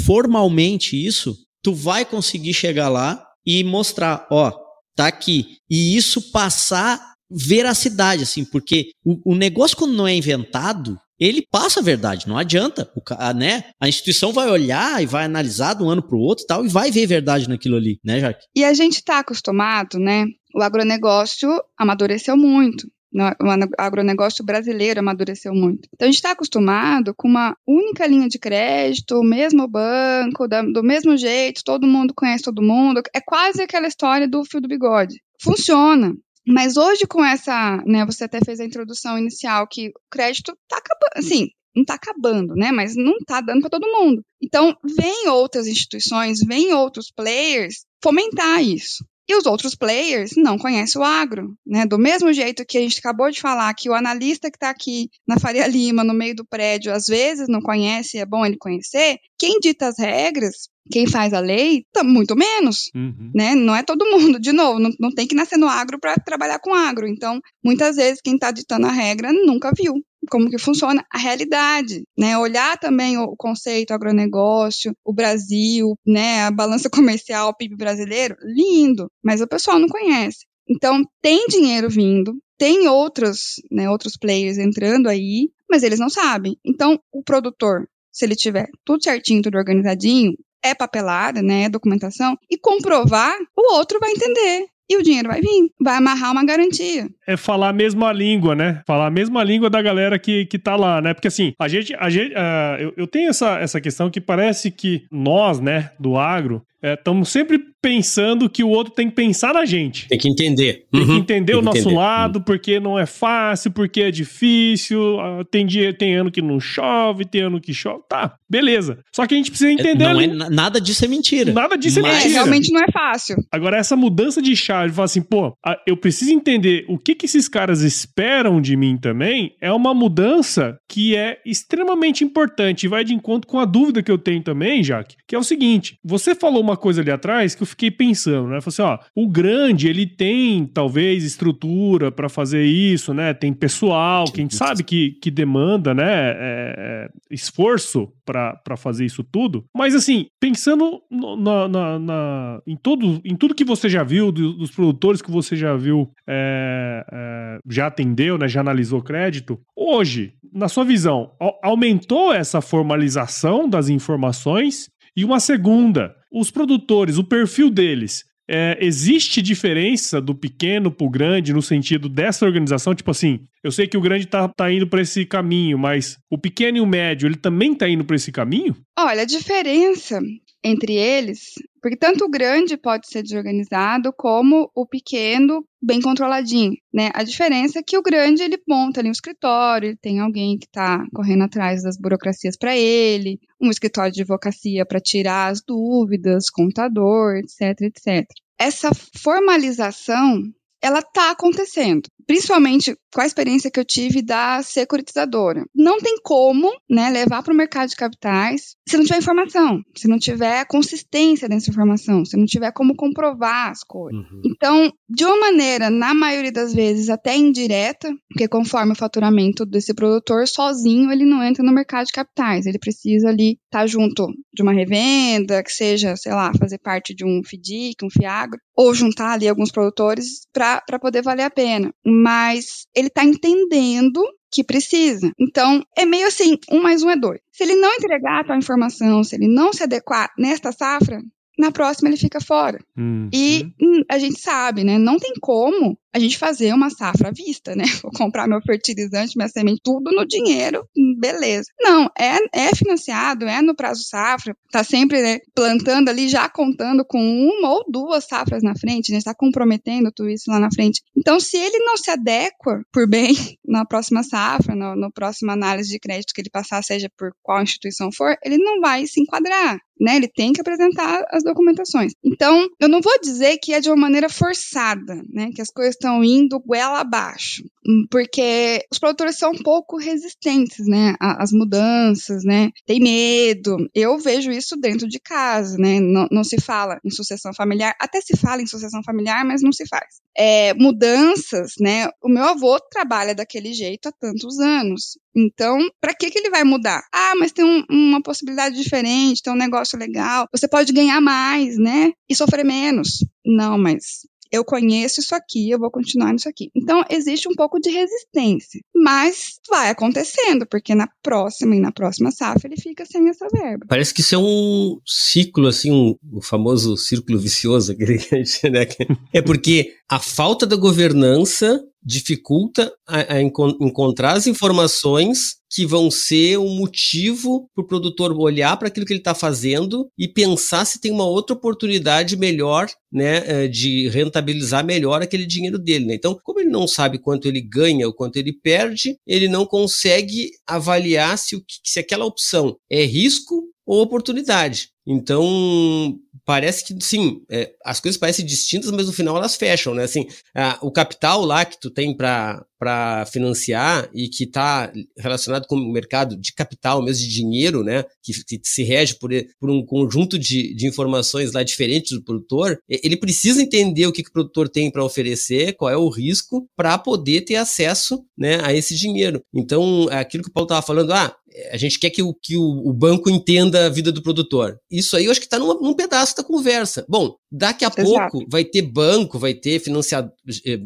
formalmente isso, tu vai conseguir chegar lá e mostrar, ó, tá aqui. E isso passar veracidade, assim, porque o, o negócio quando não é inventado, ele passa a verdade, não adianta. O, a, né? a instituição vai olhar e vai analisar de um ano para o outro e tal, e vai ver verdade naquilo ali, né, Jaque? E a gente está acostumado, né? O agronegócio amadureceu muito. O agronegócio brasileiro amadureceu muito. Então, a gente está acostumado com uma única linha de crédito, o mesmo banco, do mesmo jeito, todo mundo conhece todo mundo. É quase aquela história do fio do bigode. Funciona. Mas hoje, com essa, né, você até fez a introdução inicial que o crédito está acabando, assim, não está acabando, né? Mas não está dando para todo mundo. Então, vem outras instituições, vem outros players fomentar isso. E os outros players não conhecem o agro, né? Do mesmo jeito que a gente acabou de falar que o analista que está aqui na Faria Lima, no meio do prédio, às vezes não conhece, é bom ele conhecer. Quem dita as regras, quem faz a lei, tá muito menos, uhum. né? Não é todo mundo. De novo, não, não tem que nascer no agro para trabalhar com agro. Então, muitas vezes quem está ditando a regra nunca viu como que funciona a realidade, né? Olhar também o conceito agronegócio, o Brasil, né? A balança (laughs) comercial, o PIB brasileiro, lindo, mas o pessoal não conhece. Então, tem dinheiro vindo, tem outros, né, outros players entrando aí, mas eles não sabem. Então, o produtor, se ele tiver tudo certinho, tudo organizadinho, é papelada, né, é documentação, e comprovar, o outro vai entender e o dinheiro vai vir, vai amarrar uma garantia. É falar a mesma língua, né? Falar a mesma língua da galera que, que tá lá, né? Porque assim, a gente, a gente uh, eu, eu tenho essa, essa questão que parece que nós, né, do agro, estamos é, sempre pensando que o outro tem que pensar na gente. Tem que entender. Tem que uhum. entender tem o nosso entender. lado, uhum. porque não é fácil, porque é difícil. Ah, tem dia, tem ano que não chove, tem ano que chove. Tá, beleza. Só que a gente precisa entender. Não é, nada disso é mentira. Nada disso é Mas... é mentira. realmente não é fácil. Agora, essa mudança de chave, falar assim, pô, eu preciso entender o que, que esses caras esperam de mim também, é uma mudança que é extremamente importante e vai de encontro com a dúvida que eu tenho também, Jaque, que é o seguinte: você falou uma coisa ali atrás que eu fiquei pensando, né? Falei assim, ó, o grande, ele tem talvez estrutura para fazer isso, né? Tem pessoal, quem sabe que, que demanda, né? É, é, esforço para fazer isso tudo. Mas assim, pensando na, na, na, em, todo, em tudo que você já viu, do, dos produtores que você já viu, é, é, já atendeu, né? Já analisou crédito. Hoje, na sua visão, aumentou essa formalização das informações? E uma segunda, os produtores, o perfil deles, é, existe diferença do pequeno para o grande no sentido dessa organização? Tipo assim, eu sei que o grande está tá indo para esse caminho, mas o pequeno e o médio, ele também está indo para esse caminho? Olha, a diferença entre eles, porque tanto o grande pode ser desorganizado como o pequeno bem controladinho, né? A diferença é que o grande ele monta ali um escritório, tem alguém que está correndo atrás das burocracias para ele, um escritório de advocacia para tirar as dúvidas, contador, etc, etc. Essa formalização ela está acontecendo principalmente com a experiência que eu tive da securitizadora. Não tem como né, levar para o mercado de capitais se não tiver informação, se não tiver consistência dessa informação, se não tiver como comprovar as coisas. Uhum. Então, de uma maneira, na maioria das vezes, até indireta, porque conforme o faturamento desse produtor, sozinho ele não entra no mercado de capitais. Ele precisa ali estar tá junto de uma revenda, que seja, sei lá, fazer parte de um FDIC, um FIAGRO, ou juntar ali alguns produtores para poder valer a pena mas ele está entendendo que precisa. Então, é meio assim, um mais um é dois. Se ele não entregar a tua informação, se ele não se adequar nesta safra, na próxima ele fica fora. Hum, e hum. a gente sabe, né? Não tem como a gente fazer uma safra à vista, né? (laughs) Vou comprar meu fertilizante, minha semente, tudo no dinheiro, beleza. Não, é, é financiado, é no prazo safra, tá sempre né, plantando ali, já contando com uma ou duas safras na frente, né? Está comprometendo tudo isso lá na frente. Então, se ele não se adequa por bem (laughs) na próxima safra, no, no análise de crédito que ele passar, seja por qual instituição for, ele não vai se enquadrar. Né, ele tem que apresentar as documentações. Então, eu não vou dizer que é de uma maneira forçada, né, que as coisas estão indo goela abaixo, hum, porque os produtores são um pouco resistentes, né, às mudanças, né, tem medo. Eu vejo isso dentro de casa, né, não, não se fala em sucessão familiar, até se fala em sucessão familiar, mas não se faz. É, mudanças, né, o meu avô trabalha daquele jeito há tantos anos. Então, para que, que ele vai mudar? Ah, mas tem um, uma possibilidade diferente, tem um negócio legal. Você pode ganhar mais, né? E sofrer menos. Não, mas eu conheço isso aqui, eu vou continuar nisso aqui. Então, existe um pouco de resistência. Mas vai acontecendo, porque na próxima e na próxima safra ele fica sem essa verba. Parece que isso é um ciclo, assim, um, o famoso círculo vicioso, (laughs) aquele, né? É porque a falta da governança dificulta a, a encontrar as informações que vão ser um motivo para o produtor olhar para aquilo que ele está fazendo e pensar se tem uma outra oportunidade melhor, né, eh, de rentabilizar melhor aquele dinheiro dele. Né? Então, como ele não sabe quanto ele ganha ou quanto ele perde, ele não consegue avaliar se, o, se aquela opção é risco ou oportunidade. Então, parece que, sim, é, as coisas parecem distintas, mas no final elas fecham, né? Assim, a, o capital lá que tu tem para financiar e que está relacionado com o mercado de capital, mesmo de dinheiro, né? Que, que se rege por, por um conjunto de, de informações lá diferentes do produtor, ele precisa entender o que, que o produtor tem para oferecer, qual é o risco, para poder ter acesso né, a esse dinheiro. Então, aquilo que o Paulo estava falando, ah, a gente quer que o, que o, banco entenda a vida do produtor. Isso aí eu acho que está num, num, pedaço da conversa. Bom, daqui a Exato. pouco vai ter banco, vai ter financiador, eh,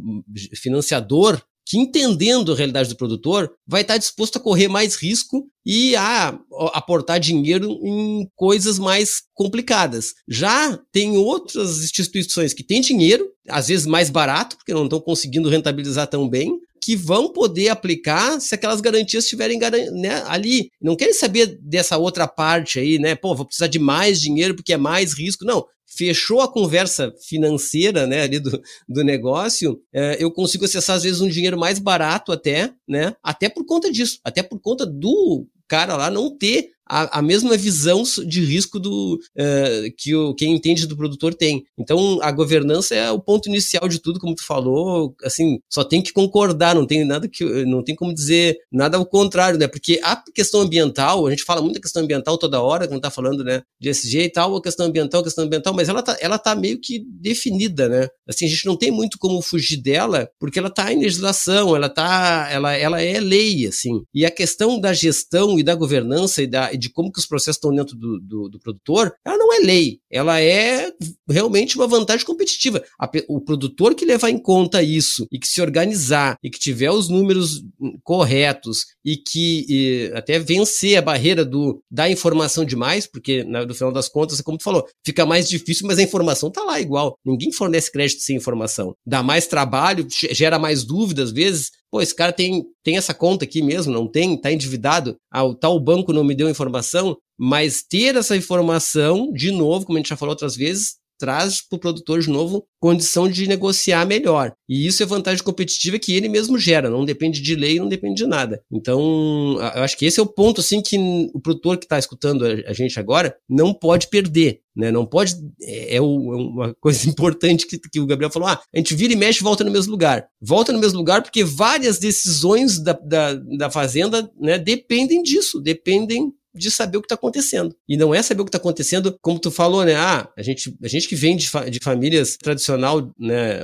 financiador que entendendo a realidade do produtor, vai estar disposto a correr mais risco e a aportar dinheiro em coisas mais complicadas. Já tem outras instituições que têm dinheiro, às vezes mais barato, porque não estão conseguindo rentabilizar tão bem, que vão poder aplicar se aquelas garantias estiverem né, ali. Não querem saber dessa outra parte aí, né? Pô, vou precisar de mais dinheiro porque é mais risco. Não, fechou a conversa financeira, né, ali do, do negócio, é, eu consigo acessar às vezes um dinheiro mais barato até, né, até por conta disso, até por conta do cara lá não ter a, a mesma visão de risco do uh, que o, quem entende do produtor tem. Então, a governança é o ponto inicial de tudo, como tu falou, assim, só tem que concordar, não tem nada que não tem como dizer nada ao contrário, né? Porque a questão ambiental, a gente fala muito da questão ambiental toda hora, quando tá falando, né, de SG e tal, a questão ambiental, a questão ambiental, mas ela tá, ela tá meio que definida, né? Assim, a gente não tem muito como fugir dela, porque ela tá em legislação, ela tá, ela, ela é lei, assim. E a questão da gestão e da governança e da de como que os processos estão dentro do, do, do produtor, ela não é lei, ela é realmente uma vantagem competitiva. A, o produtor que levar em conta isso e que se organizar e que tiver os números corretos e que e, até vencer a barreira do da informação demais, porque no final das contas, como tu falou, fica mais difícil, mas a informação tá lá igual. Ninguém fornece crédito sem informação. Dá mais trabalho, gera mais dúvidas às vezes, pô, esse cara tem, tem essa conta aqui mesmo, não tem, tá endividado, ah, o tal banco não me deu informação, mas ter essa informação, de novo, como a gente já falou outras vezes, traz para o produtor de novo condição de negociar melhor. E isso é vantagem competitiva que ele mesmo gera, não depende de lei, não depende de nada. Então, eu acho que esse é o ponto assim que o produtor que está escutando a gente agora não pode perder. Né? Não pode. É, é, é uma (laughs) coisa importante que, que, o Gabriel falou: ah, a gente vira e mexe volta no mesmo lugar. Volta no mesmo lugar porque várias decisões da, da, da fazenda né, dependem disso, dependem de saber o que está acontecendo. E não é saber o que está acontecendo, como tu falou, né? Ah, a gente, a gente que vem de, fa de famílias tradicional, né,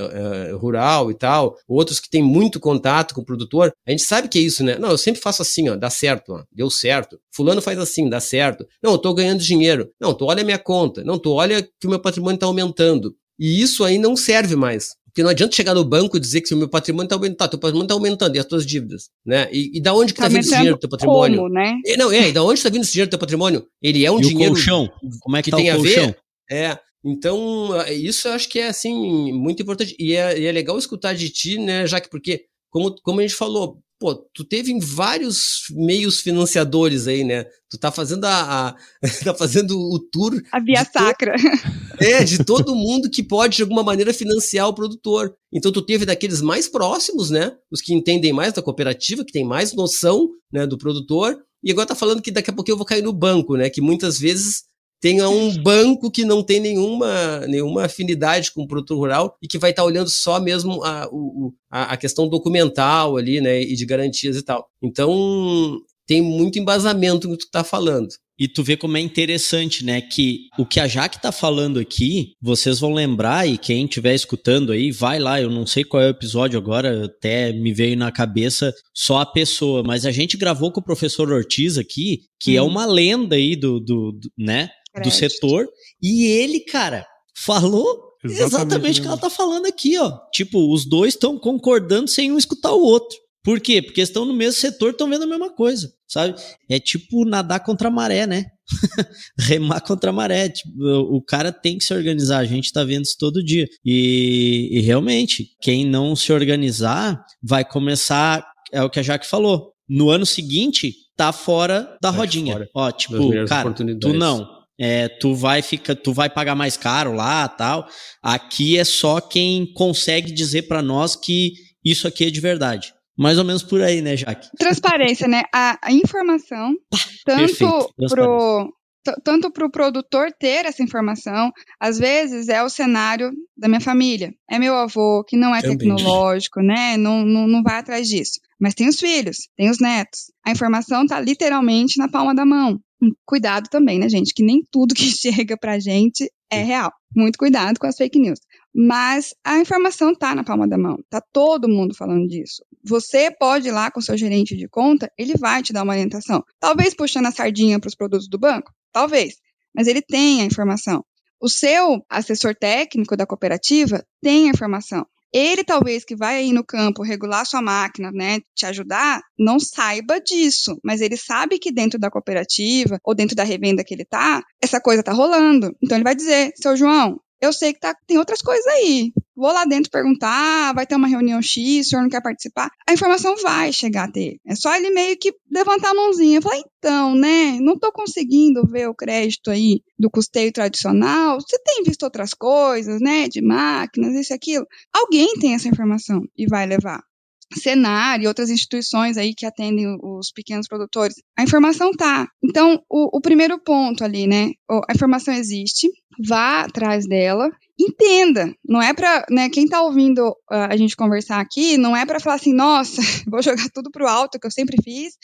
uh, rural e tal, outros que têm muito contato com o produtor, a gente sabe que é isso, né? Não, eu sempre faço assim, ó, dá certo, ó, deu certo. Fulano faz assim, dá certo. Não, eu tô ganhando dinheiro. Não, tu olha a minha conta. Não, tu olha que o meu patrimônio está aumentando. E isso aí não serve mais. Porque não adianta chegar no banco e dizer que o meu patrimônio está aumentando, tá, teu patrimônio está aumentando, e as tuas dívidas, né? E, e da onde que tá, tá vindo esse dinheiro do teu patrimônio? Como, né? E, não, é, e da onde está vindo esse dinheiro do teu patrimônio? Ele é um e dinheiro. O colchão? Como é que, que tá tem o colchão? a ver? É. Então, isso eu acho que é, assim, muito importante. E é, e é legal escutar de ti, né, Jaque, porque, como, como a gente falou, pô, tu teve vários meios financiadores aí, né? Tu tá fazendo a, a (laughs) tá fazendo o tour a via sacra. (laughs) é, de todo mundo que pode de alguma maneira financiar o produtor. Então tu teve daqueles mais próximos, né? Os que entendem mais da cooperativa, que tem mais noção, né, do produtor. E agora tá falando que daqui a pouco eu vou cair no banco, né? Que muitas vezes tenha um banco que não tem nenhuma, nenhuma afinidade com o produtor rural e que vai estar tá olhando só mesmo a, o, a, a questão documental ali, né, e de garantias e tal. Então, tem muito embasamento no que tu está falando. E tu vê como é interessante, né? Que o que a Jaque tá falando aqui, vocês vão lembrar, e quem estiver escutando aí, vai lá. Eu não sei qual é o episódio agora, até me veio na cabeça só a pessoa, mas a gente gravou com o professor Ortiz aqui, que é hum. é uma lenda aí do, do, do né? Do setor. E ele, cara, falou Exatamente, Exatamente o que ela tá falando aqui, ó. Tipo, os dois estão concordando sem um escutar o outro. Por quê? Porque estão no mesmo setor, estão vendo a mesma coisa, sabe? É tipo nadar contra a maré, né? (laughs) Remar contra a maré. Tipo, o cara tem que se organizar, a gente tá vendo isso todo dia. E, e realmente, quem não se organizar vai começar, é o que a Jaque falou, no ano seguinte tá fora da tá rodinha. Fora. Ó, tipo, cara, tu não, é, tu vai ficar, tu vai pagar mais caro lá, tal. Aqui é só quem consegue dizer para nós que isso aqui é de verdade. Mais ou menos por aí, né, Jaque? Transparência, né? A, a informação, tanto pro tanto para o produtor ter essa informação, às vezes é o cenário da minha família. É meu avô, que não é Também. tecnológico, né? Não, não, não vai atrás disso. Mas tem os filhos, tem os netos. A informação está literalmente na palma da mão. Cuidado também, né, gente? Que nem tudo que (laughs) chega pra gente é real. Muito cuidado com as fake news. Mas a informação está na palma da mão, está todo mundo falando disso. Você pode ir lá com o seu gerente de conta, ele vai te dar uma orientação. Talvez puxando a sardinha para os produtos do banco, talvez, mas ele tem a informação. O seu assessor técnico da cooperativa tem a informação. Ele talvez que vai aí no campo regular sua máquina, né, te ajudar, não saiba disso, mas ele sabe que dentro da cooperativa ou dentro da revenda que ele tá, essa coisa tá rolando. Então ele vai dizer, seu João, eu sei que tá, tem outras coisas aí. Vou lá dentro perguntar, vai ter uma reunião X, o senhor não quer participar? A informação vai chegar a ter. É só ele meio que levantar a mãozinha falar, então, né, não tô conseguindo ver o crédito aí do custeio tradicional. Você tem visto outras coisas, né, de máquinas, isso e aquilo? Alguém tem essa informação e vai levar. Senar e outras instituições aí que atendem os pequenos produtores. A informação tá. Então, o, o primeiro ponto ali, né? A informação existe, vá atrás dela, entenda. Não é para, né, quem está ouvindo uh, a gente conversar aqui, não é para falar assim, nossa, (laughs) vou jogar tudo pro alto que eu sempre fiz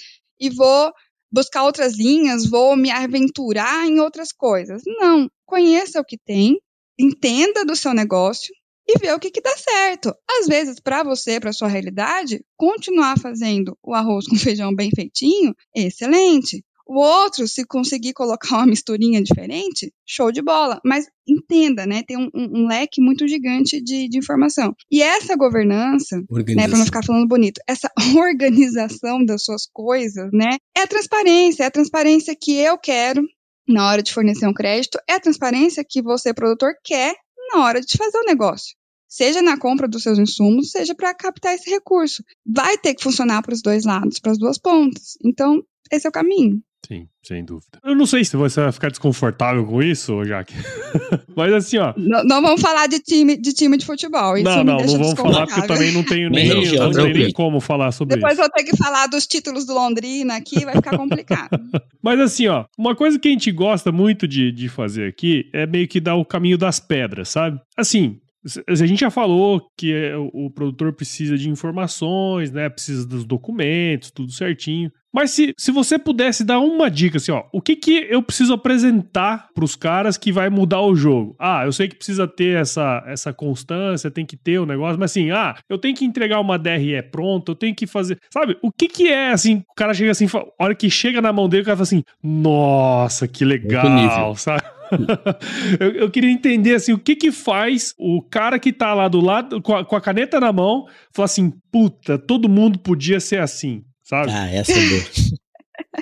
e vou buscar outras linhas, vou me aventurar em outras coisas. Não, conheça o que tem, entenda do seu negócio, e ver o que, que dá certo. Às vezes, para você, para sua realidade, continuar fazendo o arroz com (laughs) feijão bem feitinho, excelente. O outro, se conseguir colocar uma misturinha diferente, show de bola. Mas entenda, né? Tem um, um, um leque muito gigante de, de, informação. E essa governança, né, para não ficar falando bonito, essa (laughs) organização das suas coisas, né? É a transparência, é a transparência que eu quero na hora de fornecer um crédito, é a transparência que você, produtor, quer na hora de fazer o negócio seja na compra dos seus insumos, seja para captar esse recurso. Vai ter que funcionar para os dois lados, para as duas pontas. Então, esse é o caminho. Sim, sem dúvida. Eu não sei se você vai ficar desconfortável com isso, Jaque. (laughs) Mas assim, ó. Não, não, vamos falar de time, de time de futebol. Isso não, não, não vamos falar porque eu também não tenho (laughs) nem, não, não nem como falar sobre Depois isso. Depois vou ter que falar dos títulos do Londrina aqui, vai ficar complicado. (laughs) Mas assim, ó, uma coisa que a gente gosta muito de, de fazer aqui é meio que dar o caminho das pedras, sabe? Assim, a gente já falou que é, o produtor precisa de informações, né? Precisa dos documentos, tudo certinho. Mas se, se você pudesse dar uma dica, assim, ó, o que que eu preciso apresentar para os caras que vai mudar o jogo? Ah, eu sei que precisa ter essa, essa constância, tem que ter o negócio, mas assim, ah, eu tenho que entregar uma DRE pronta, eu tenho que fazer. Sabe, o que que é assim? O cara chega assim, a hora que chega na mão dele, o cara fala assim: nossa, que legal, sabe? (laughs) eu, eu, queria entender assim, o que que faz o cara que tá lá do lado, com a, com a caneta na mão, falar assim, puta, todo mundo podia ser assim, sabe? Ah, essa é boa.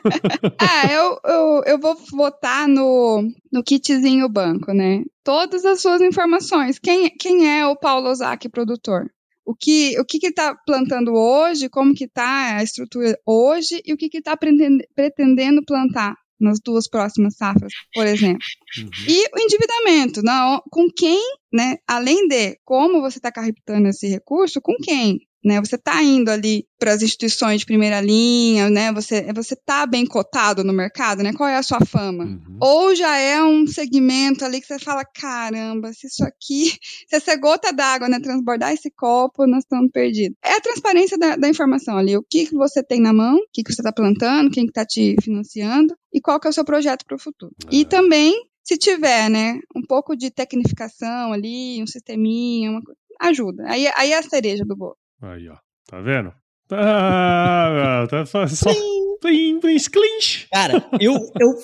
(laughs) ah, eu, eu, eu vou votar no, no kitzinho banco, né? Todas as suas informações. Quem, quem é o Paulo Ozaki, produtor? O que o que está plantando hoje, como que está a estrutura hoje e o que está pretendendo plantar nas duas próximas safras, por exemplo. Uhum. E o endividamento, não, com quem, né? Além de como você está captando esse recurso, com quem? Né, você está indo ali para as instituições de primeira linha, né? Você você está bem cotado no mercado, né? Qual é a sua fama? Uhum. Ou já é um segmento ali que você fala, caramba, se isso aqui, (laughs) se essa gota d'água, né, transbordar esse copo, nós estamos perdidos. É a transparência da, da informação ali, o que, que você tem na mão, o que, que você está plantando, quem está te financiando e qual que é o seu projeto para o futuro. E é. também se tiver, né, um pouco de tecnificação ali, um sisteminha, uma coisa, ajuda. Aí, aí é a cereja do bolo. Aí, ó. Tá vendo? Tá, (laughs) tá só, só, clinch. Cara, eu, eu,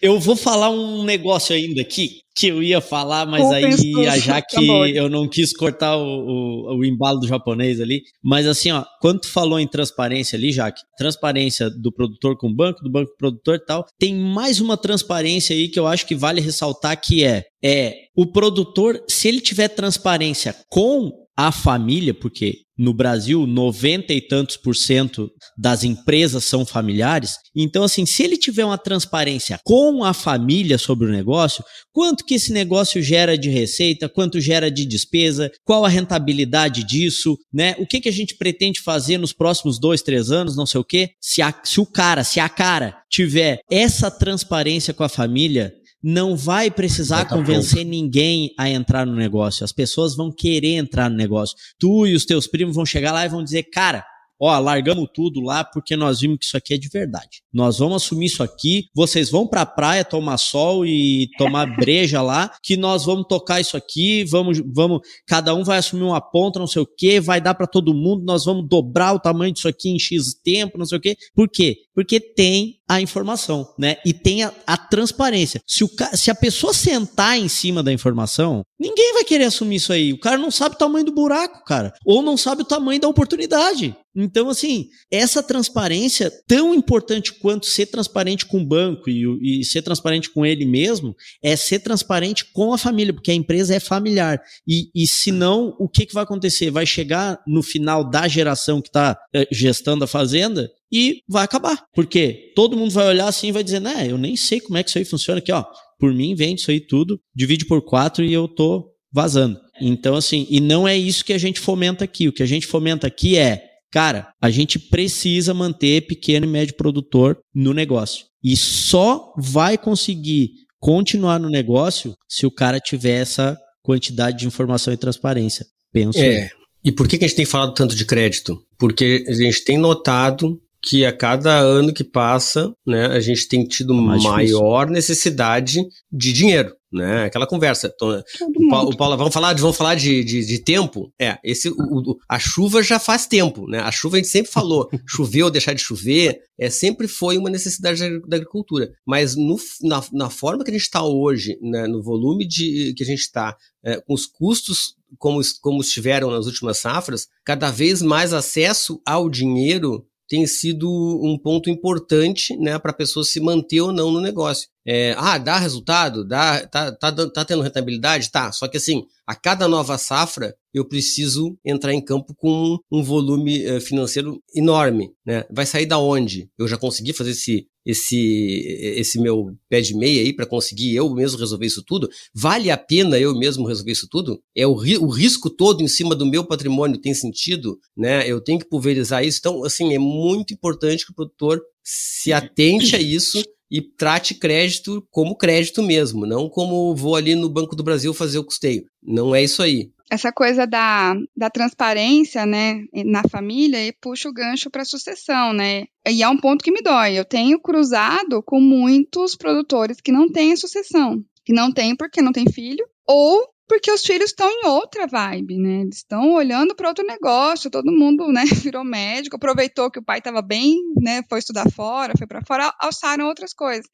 eu vou falar um negócio ainda aqui que eu ia falar, mas aí já (laughs) que eu não quis cortar o, o, o, embalo do japonês ali. Mas assim, ó, quando tu falou em transparência ali, Jaque, transparência do produtor com o banco, do banco com o produtor e tal, tem mais uma transparência aí que eu acho que vale ressaltar que é, é o produtor, se ele tiver transparência com a família, porque no Brasil 90 e tantos por cento das empresas são familiares. Então, assim, se ele tiver uma transparência com a família sobre o negócio, quanto que esse negócio gera de receita, quanto gera de despesa, qual a rentabilidade disso, né? O que, que a gente pretende fazer nos próximos dois, três anos, não sei o quê. Se, a, se o cara, se a cara tiver essa transparência com a família, não vai precisar convencer ninguém a entrar no negócio. As pessoas vão querer entrar no negócio. Tu e os teus primos vão chegar lá e vão dizer, cara, ó, largamos tudo lá porque nós vimos que isso aqui é de verdade. Nós vamos assumir isso aqui, vocês vão pra praia tomar sol e tomar (laughs) breja lá, que nós vamos tocar isso aqui, vamos, vamos, cada um vai assumir uma ponta, não sei o que, vai dar para todo mundo, nós vamos dobrar o tamanho disso aqui em X tempo, não sei o que. Por quê? Porque tem a informação, né? E tem a, a transparência. Se, o, se a pessoa sentar em cima da informação, ninguém vai querer assumir isso aí. O cara não sabe o tamanho do buraco, cara. Ou não sabe o tamanho da oportunidade. Então, assim, essa transparência, tão importante quanto ser transparente com o banco e, e, ser transparente com ele mesmo, é ser transparente com a família, porque a empresa é familiar. E, e se não, o que, que vai acontecer? Vai chegar no final da geração que está é, gestando a fazenda e vai acabar. Porque todo mundo vai olhar assim e vai dizer, né, eu nem sei como é que isso aí funciona aqui, ó. Por mim, vende isso aí tudo, divide por quatro e eu tô vazando. Então, assim, e não é isso que a gente fomenta aqui. O que a gente fomenta aqui é, cara, a gente precisa manter pequeno e médio produtor no negócio. E só vai conseguir continuar no negócio se o cara tiver essa quantidade de informação e transparência. Penso. É. E por que, que a gente tem falado tanto de crédito? Porque a gente tem notado que a cada ano que passa, né, a gente tem tido Mais maior difícil. necessidade de dinheiro, né? Aquela conversa. O Paulo, o Paulo, vamos falar, de, vamos falar de, de, de tempo? É, esse, o, a chuva já faz tempo, né? A chuva a gente sempre falou, (laughs) chover ou deixar de chover, é, sempre foi uma necessidade da, agricultura. Mas no, na, na forma que a gente está hoje, né, no volume de, que a gente está, é, com os custos como, como estiveram nas últimas safras, cada vez mais acesso ao dinheiro tem sido um ponto importante né, para a pessoa se manter ou não no negócio. É, ah, dá resultado? Dá, tá, tá, tá tendo rentabilidade? Tá. Só que assim, a cada nova safra, eu preciso entrar em campo com um volume uh, financeiro enorme. Né? Vai sair da onde? Eu já consegui fazer esse, esse, esse meu pé de meia aí para conseguir eu mesmo resolver isso tudo? Vale a pena eu mesmo resolver isso tudo? É o, ri, o risco todo em cima do meu patrimônio tem sentido? Né? Eu tenho que pulverizar isso. Então, assim, é muito importante que o produtor se atente a isso e trate crédito como crédito mesmo, não como vou ali no Banco do Brasil fazer o custeio. Não é isso aí. Essa coisa da, da transparência, né, na família, e puxa o gancho para a sucessão, né? E é um ponto que me dói. Eu tenho cruzado com muitos produtores que não têm sucessão. Que não tem porque não tem filho, ou porque os filhos estão em outra vibe, né? Eles estão olhando para outro negócio, todo mundo, né, (laughs) virou médico, aproveitou que o pai estava bem, né, foi estudar fora, foi para fora, alçaram outras coisas.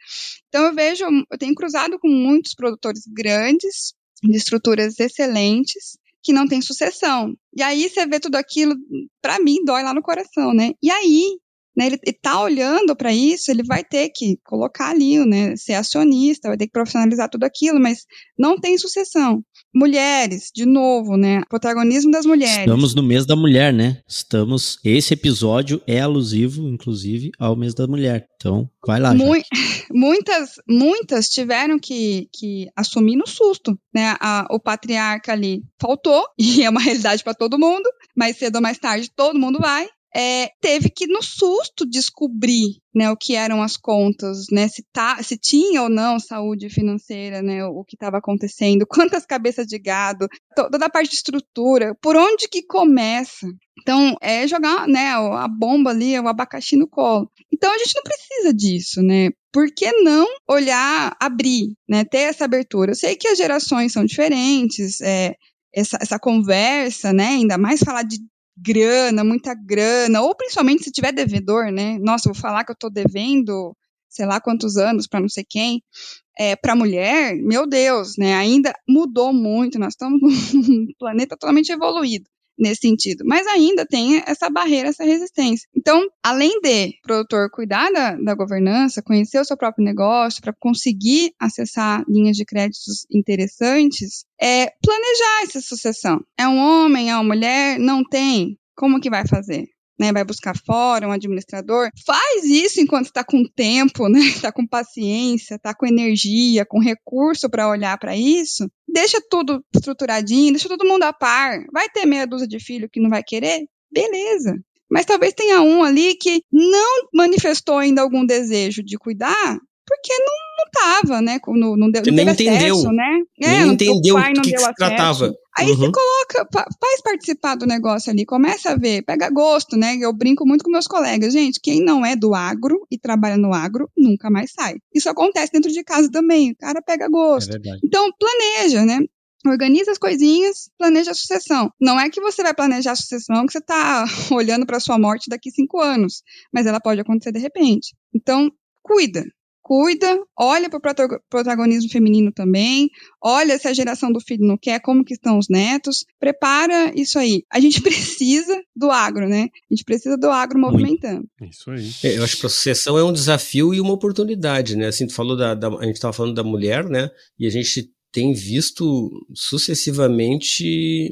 Então eu vejo, eu tenho cruzado com muitos produtores grandes, de estruturas excelentes, que não têm sucessão. E aí você vê tudo aquilo, para mim dói lá no coração, né? E aí né, ele está olhando para isso, ele vai ter que colocar ali, né, ser acionista, vai ter que profissionalizar tudo aquilo, mas não tem sucessão. Mulheres, de novo, né, protagonismo das mulheres. Estamos no mês da mulher, né? Estamos, esse episódio é alusivo, inclusive, ao mês da mulher. Então, vai lá. Mu (laughs) muitas, muitas tiveram que, que assumir no susto, né? A, o patriarca ali faltou, (laughs) e é uma realidade para todo mundo, mais cedo ou mais tarde todo mundo vai é, teve que, no susto, descobrir né, o que eram as contas, né, se, tá, se tinha ou não saúde financeira, né, o que estava acontecendo, (laughs) quantas cabeças de gado, toda a parte de estrutura, por onde que começa. Então, é jogar né, a bomba ali, o abacaxi no colo. Então, a gente não precisa disso, né? Por que não olhar, abrir, né, ter essa abertura? Eu sei que as gerações são diferentes, é, essa, essa conversa, né, ainda mais falar de grana, muita grana, ou principalmente se tiver devedor, né? Nossa, vou falar que eu tô devendo sei lá quantos anos para não sei quem, é, para mulher, meu Deus, né? Ainda mudou muito, nós estamos (laughs) num planeta totalmente evoluído nesse sentido. Mas ainda tem essa barreira, essa resistência. Então, além de o produtor cuidar da, da governança, conhecer o seu próprio negócio para conseguir acessar linhas de créditos interessantes, é planejar essa sucessão. É um homem, é uma mulher, não tem. Como que vai fazer? né, vai buscar fora um administrador, faz isso enquanto está com tempo, né, está (laughs) com paciência, está com energia, com recurso para olhar para isso. Deixa tudo estruturadinho, deixa todo mundo a par. Vai ter meia dúzia de filho que não vai querer? Beleza. Mas talvez tenha um ali que não manifestou ainda algum desejo de cuidar, porque não, não tava, né? Não, não, deu, não nem entendeu. Acesso, né? É, nem entendeu o que, que se tratava. Aí uhum. você coloca, faz participar do negócio ali, começa a ver, pega gosto, né? Eu brinco muito com meus colegas. Gente, quem não é do agro e trabalha no agro, nunca mais sai. Isso acontece dentro de casa também. O cara pega gosto. É então, planeja, né? Organiza as coisinhas, planeja a sucessão. Não é que você vai planejar a sucessão que você está (laughs) olhando para sua morte daqui cinco anos, mas ela pode acontecer de repente. Então, cuida, cuida, olha para o protagonismo feminino também, olha se a geração do filho não quer, como que estão os netos, prepara isso aí. A gente (laughs) precisa do agro, né? A gente precisa do agro movimentando. Isso aí. É, eu acho que a sucessão é um desafio e uma oportunidade, né? Assim, tu falou da, da a gente estava falando da mulher, né? E a gente tem visto sucessivamente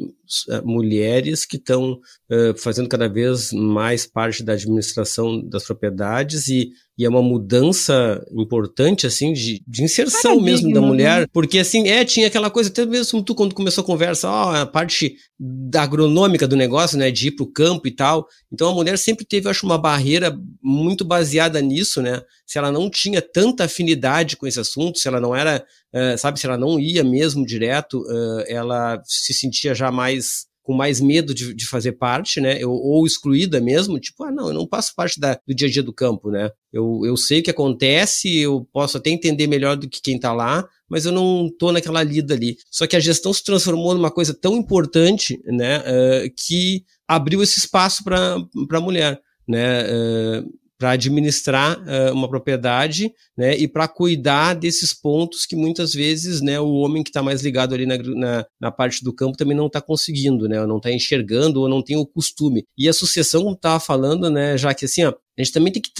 eh, mulheres que estão uh, fazendo cada vez mais parte da administração das propriedades e, e é uma mudança importante, assim, de, de inserção Paradigma, mesmo da mulher, né? porque, assim, é, tinha aquela coisa, até mesmo tu, quando começou a conversa, ó, a parte da agronômica do negócio, né, de ir pro campo e tal, então a mulher sempre teve, acho, uma barreira muito baseada nisso, né, se ela não tinha tanta afinidade com esse assunto, se ela não era, uh, sabe, se ela não ia mesmo direto, uh, ela se sentia já mais com mais medo de, de fazer parte, né? Eu, ou excluída mesmo, tipo, ah, não, eu não faço parte da, do dia a dia do campo, né? Eu, eu sei o que acontece, eu posso até entender melhor do que quem tá lá, mas eu não tô naquela lida ali. Só que a gestão se transformou numa coisa tão importante, né? Uh, que abriu esse espaço para a mulher, né? Uh, para administrar uh, uma propriedade né, e para cuidar desses pontos que muitas vezes né, o homem que está mais ligado ali na, na, na, parte do campo também não está conseguindo, né, não está enxergando ou não tem o costume. E a sucessão, como estava falando, né, já que assim, ó, a gente também tem que,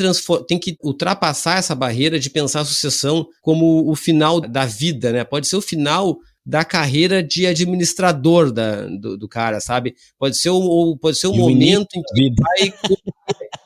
tem que ultrapassar essa barreira de pensar a sucessão como o final da vida, né? Pode ser o final da carreira de administrador da, do, do cara, sabe? Pode ser o, pode ser o momento em que ele vai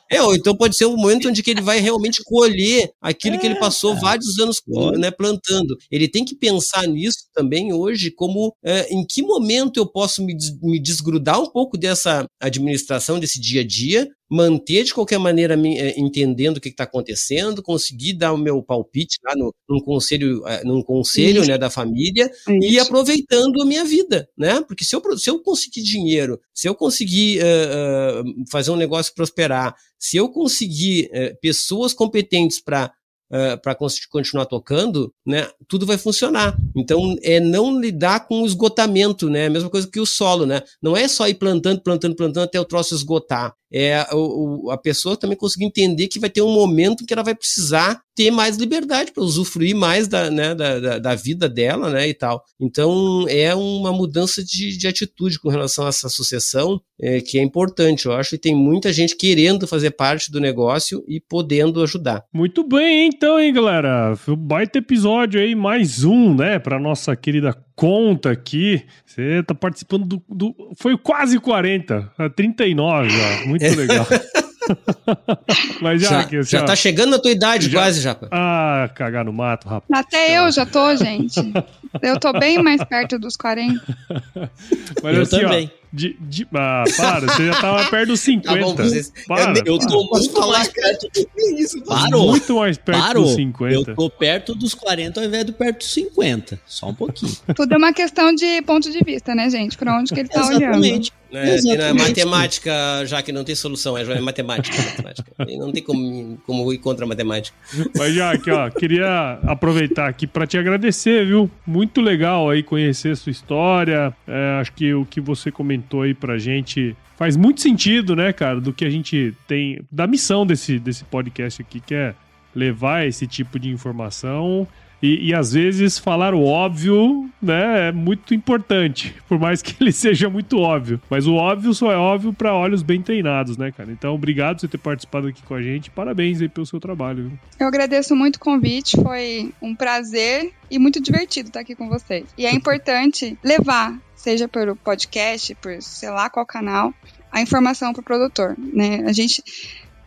é, ou então pode ser o momento onde que ele vai realmente colher aquilo que ele passou vários anos né, plantando. Ele tem que pensar nisso também hoje, como é, em que momento eu posso me, me desgrudar um pouco dessa administração, desse dia a dia, manter de qualquer maneira é, entendendo o que está acontecendo, conseguir dar o meu palpite lá no, num conselho, é, num conselho né, da família Isso. e aproveitando a minha vida, né? Porque se eu, se eu conseguir dinheiro, se eu conseguir uh, uh, fazer um negócio prosperar, se eu conseguir uh, pessoas competentes para uh, para continuar tocando, né, tudo vai funcionar. Então, é não lidar com o esgotamento, né? A mesma coisa que o solo, né? Não é só ir plantando, plantando, plantando até o troço esgotar. É o, o, a pessoa também conseguir entender que vai ter um momento que ela vai precisar ter mais liberdade para usufruir mais da, né, da, da, da, vida dela, né, e tal. Então, é uma mudança de, de atitude com relação a essa sucessão é, que é importante, eu acho, e tem muita gente querendo fazer parte do negócio e podendo ajudar. Muito bem, então, hein, galera? Baita episódio aí, mais um, né, para nossa querida conta aqui. Você tá participando do, do, Foi quase 40, 39 já. Muito legal. (laughs) Mas já, já, aqui, já tá chegando na tua idade já... quase, Japa. Ah, cagar no mato, rapaz. Até eu já tô, gente. Eu tô bem mais perto dos 40. (laughs) Mas eu assim, também. Ó, de, de, ah, para, você já tava perto dos 50. Tá bom, vocês, para, eu, eu tô muito mais perto do isso. Parou. Muito mais perto Parou. dos 50. Eu tô perto dos 40 ao invés do perto dos 50. Só um pouquinho. (laughs) Tudo é uma questão de ponto de vista, né, gente? Pra onde que ele tá Exatamente. olhando. É, não é matemática, já que não tem solução, é, é matemática. matemática. Não tem como, como ir contra a matemática. Mas, Jaque, ó, queria aproveitar aqui para te agradecer, viu? Muito legal aí conhecer a sua história. É, acho que o que você comentou comentou aí pra gente faz muito sentido, né, cara, do que a gente tem, da missão desse, desse podcast aqui, que é levar esse tipo de informação e, e, às vezes falar o óbvio, né, é muito importante, (laughs) por mais que ele seja muito óbvio. Mas o óbvio só é óbvio para olhos bem treinados, né, cara? Então, obrigado por você ter participado aqui com a gente. Parabéns aí pelo seu trabalho. Viu? Eu agradeço muito o convite, foi um prazer e muito divertido estar aqui com vocês. E é (laughs) importante levar, seja pelo podcast, por sei lá qual canal, a informação para o produtor, né? A gente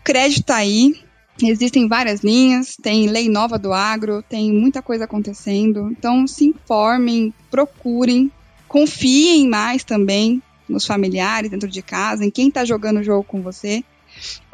crédito tá aí, Existem várias linhas, tem lei nova do agro, tem muita coisa acontecendo. Então se informem, procurem, confiem mais também nos familiares dentro de casa, em quem está jogando o jogo com você.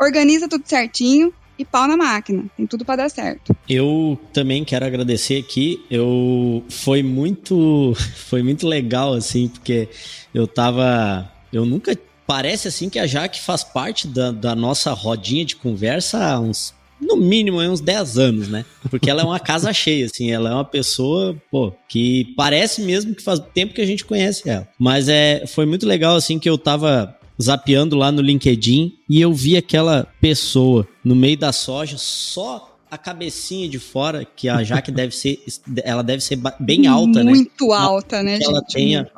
Organiza tudo certinho e pau na máquina. Tem tudo para dar certo. Eu também quero agradecer aqui. Eu foi muito (laughs) foi muito legal assim, porque eu tava eu nunca parece assim que a Jaque faz parte da, da nossa rodinha de conversa há uns no mínimo uns 10 anos, né? Porque ela é uma casa (laughs) cheia, assim, ela é uma pessoa, pô, que parece mesmo que faz tempo que a gente conhece ela. Mas é, foi muito legal, assim, que eu tava zapeando lá no LinkedIn e eu vi aquela pessoa no meio da soja só a cabecinha de fora, que a Jaque deve ser, ela deve ser bem alta, Muito né? Muito alta, né, Ela gente? tenha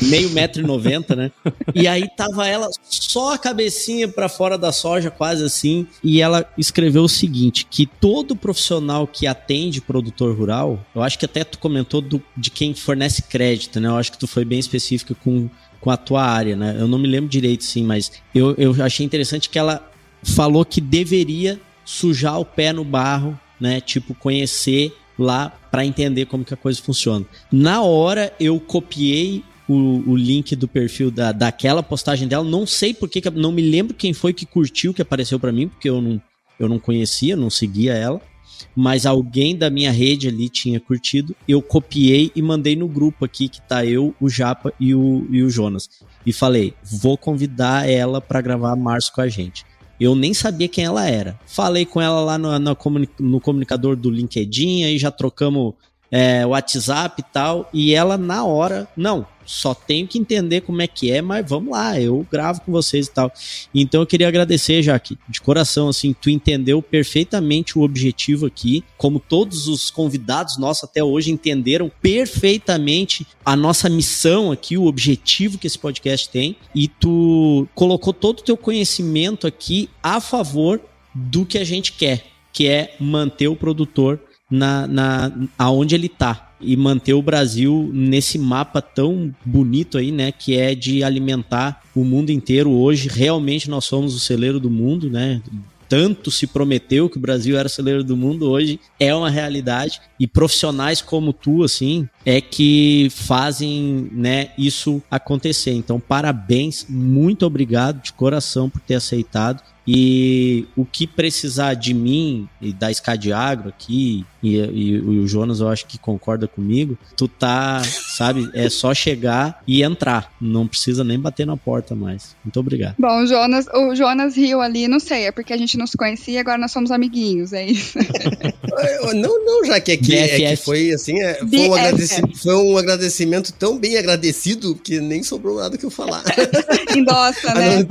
meio metro e noventa, né? E aí tava ela só a cabecinha para fora da soja, quase assim, e ela escreveu o seguinte, que todo profissional que atende produtor rural, eu acho que até tu comentou do, de quem fornece crédito, né? Eu acho que tu foi bem específico com, com a tua área, né? Eu não me lembro direito, sim, mas eu, eu achei interessante que ela falou que deveria sujar o pé no barro, né? Tipo, conhecer lá para entender como que a coisa funciona. Na hora eu copiei o, o, link do perfil da, daquela postagem dela. Não sei porque, não me lembro quem foi que curtiu que apareceu para mim, porque eu não, eu não conhecia, não seguia ela. Mas alguém da minha rede ali tinha curtido. Eu copiei e mandei no grupo aqui que tá eu, o Japa e o, e o Jonas. E falei: vou convidar ela para gravar março com a gente. Eu nem sabia quem ela era. Falei com ela lá no, no, comunicador do LinkedIn, aí já trocamos é, WhatsApp e tal. E ela, na hora, não, só tenho que entender como é que é, mas vamos lá, eu gravo com vocês e tal. Então eu queria agradecer, Jaque, de coração, assim, tu entendeu perfeitamente o objetivo aqui, como todos os convidados nossos até hoje entenderam perfeitamente a nossa missão aqui, o objetivo que esse podcast tem, e tu colocou todo o teu conhecimento aqui a favor do que a gente quer, que é manter o produtor na, na aonde ele está e manter o Brasil nesse mapa tão bonito aí, né, que é de alimentar o mundo inteiro. Hoje, realmente nós somos o celeiro do mundo, né? Tanto se prometeu que o Brasil era o celeiro do mundo, hoje é uma realidade. E profissionais como tu, assim, é que fazem né, isso acontecer. Então, parabéns, muito obrigado de coração por ter aceitado. E o que precisar de mim e da Escadiagro aqui, e, e, e, o Jonas eu acho que concorda comigo, tu tá, sabe, é só chegar e entrar. Não precisa nem bater na porta mais. Muito obrigado. Bom, o Jonas, o Jonas riu ali, não sei, é porque a gente não se conhecia e agora nós somos amiguinhos, é isso. (laughs) não, não, já que aqui é, é que foi assim, é, foi, um agradecimento, foi um agradecimento tão bem agradecido que nem sobrou nada que eu falar. (laughs) Endossa, (laughs) né?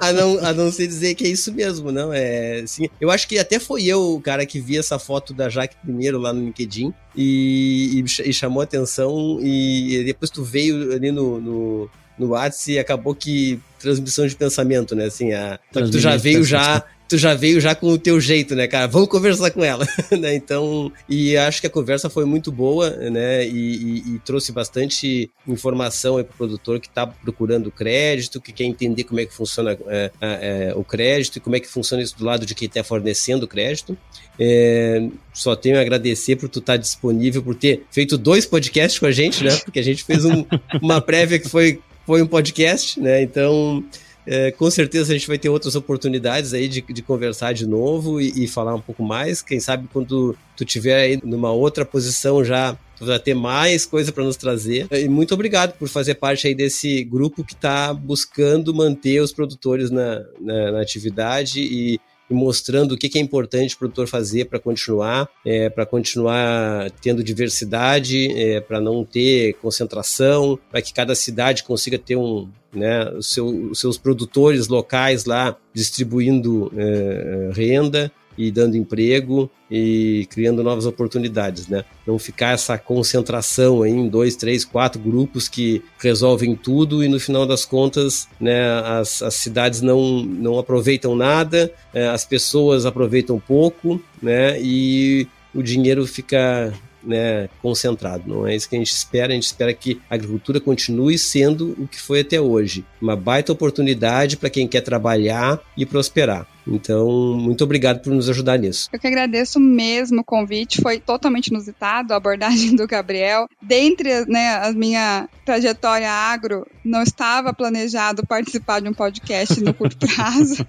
A não, a não, a não sei dizer que é isso mesmo, não. É, assim, eu acho que até foi eu, o cara, que vi essa foto da Jaque primeiro lá no LinkedIn e, e, e chamou atenção. E, depois tu veio ali no, no, no WhatsApp e acabou que transmissão de pensamento, né? Assim, a, tu já veio já tu já veio já com o teu jeito, né, cara? Vamos conversar com ela, (laughs) né? Então, e acho que a conversa foi muito boa, né? E, e, e trouxe bastante informação aí pro produtor que tá procurando crédito, que quer entender como é que funciona é, é, o crédito e como é que funciona isso do lado de quem está fornecendo crédito. É, só tenho a agradecer por tu estar tá disponível, por ter feito dois podcasts com a gente, né? Porque a gente fez um, uma prévia que foi, foi um podcast, né? Então, é, com certeza a gente vai ter outras oportunidades aí de, de conversar de novo e, e, falar um pouco mais. Quem sabe quando tu tiver aí numa outra posição já tu vai ter mais coisa para nos trazer. E muito obrigado por fazer parte aí desse grupo que está buscando manter os produtores na, na, na atividade e e mostrando o que, é importante o produtor fazer para continuar, é, para continuar tendo diversidade, é, para não ter concentração, para que cada cidade consiga ter um, né, os, seu, os seus produtores locais lá distribuindo é, renda e dando emprego e criando novas oportunidades, né? Não ficar essa concentração em dois, três, quatro grupos que resolvem tudo e no final das contas, né, as, as cidades não, não aproveitam nada, é, as pessoas aproveitam pouco, né? E o dinheiro fica né, concentrado. Não é isso que a gente espera. A gente espera que a agricultura continue sendo o que foi até hoje. Uma baita oportunidade para quem quer trabalhar e prosperar. Então, muito obrigado por nos ajudar nisso. Eu que agradeço mesmo o convite, foi totalmente inusitado a abordagem (laughs) do Gabriel. Dentre né, a minha trajetória agro, não estava planejado participar de um podcast no curto (laughs) prazo,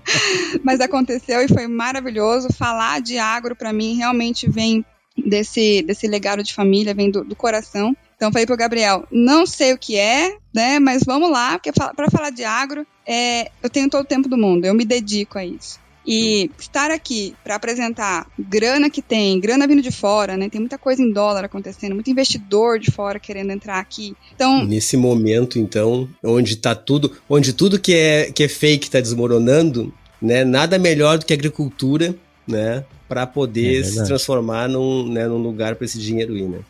(laughs) mas aconteceu e foi maravilhoso. Falar de agro para mim realmente vem desse, desse legado de família, vem do, do coração. Então falei pro Gabriel, não sei o que é, né? Mas vamos lá, porque para falar de agro, é, eu tenho todo o tempo do mundo, eu me dedico a isso. E estar aqui para apresentar grana que tem, grana vindo de fora, né? Tem muita coisa em dólar acontecendo, muito investidor de fora querendo entrar aqui. Então, nesse momento, então, onde tá tudo, onde tudo que é que é fake está desmoronando, né? Nada melhor do que a agricultura, né? Para poder é se transformar num, né, num lugar para esse dinheiro ir, né?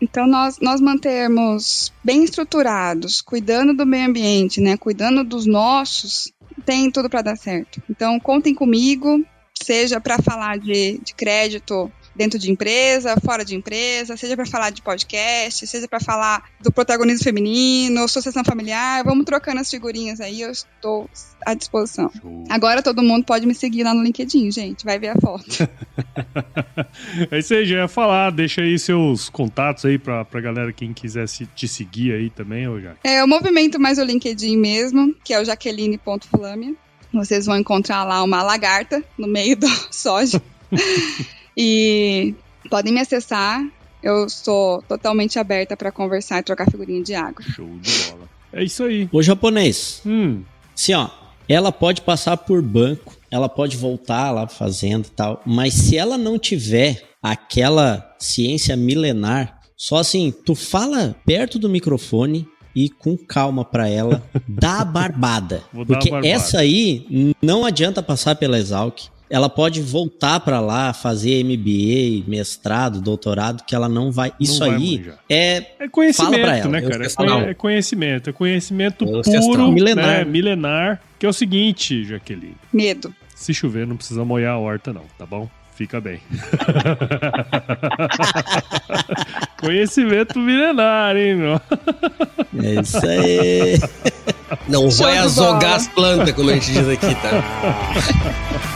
Então nós nós mantermos bem estruturados, cuidando do meio ambiente, né, cuidando dos nossos, tem tudo para dar certo. Então contem comigo, seja para falar de, de crédito dentro de empresa, fora de empresa, seja para falar de podcast, seja para falar do protagonismo feminino, associação familiar, vamos trocando as figurinhas aí, eu estou à disposição. Show. Agora todo mundo pode me seguir lá no LinkedIn, gente, vai ver a foto. (laughs) (laughs) é isso aí, já ia falar, deixa aí seus contatos aí pra, pra galera, quem quiser se, te seguir aí também, ou já. É, eu movimento mais o LinkedIn mesmo, que é o jaqueline.flamia. Vocês vão encontrar lá uma lagarta no meio do (laughs) soja. E podem me acessar. Eu sou totalmente aberta para conversar e trocar figurinha de água. Show de bola. É isso aí. Ô japonês. Hum. Sim, ó. Ela pode passar por banco, ela pode voltar lá fazendo e tal, mas se ela não tiver aquela ciência milenar, só assim, tu fala perto do microfone, e com calma para ela, (laughs) dá a barbada. Porque barbada. essa aí não adianta passar pela Exalc, ela pode voltar para lá, fazer MBA, mestrado, doutorado, que ela não vai. Isso não aí vai é. É conhecimento, né, cara? É, é conhecimento. É conhecimento puro, milenar. Né, milenar, que é o seguinte, Jaqueline. Medo. Se chover, não precisa molhar a horta, não, tá bom? Fica bem. (laughs) Conhecimento milenar, hein, meu? É isso aí. Não vai azogar as plantas, como a gente diz aqui, tá? (laughs)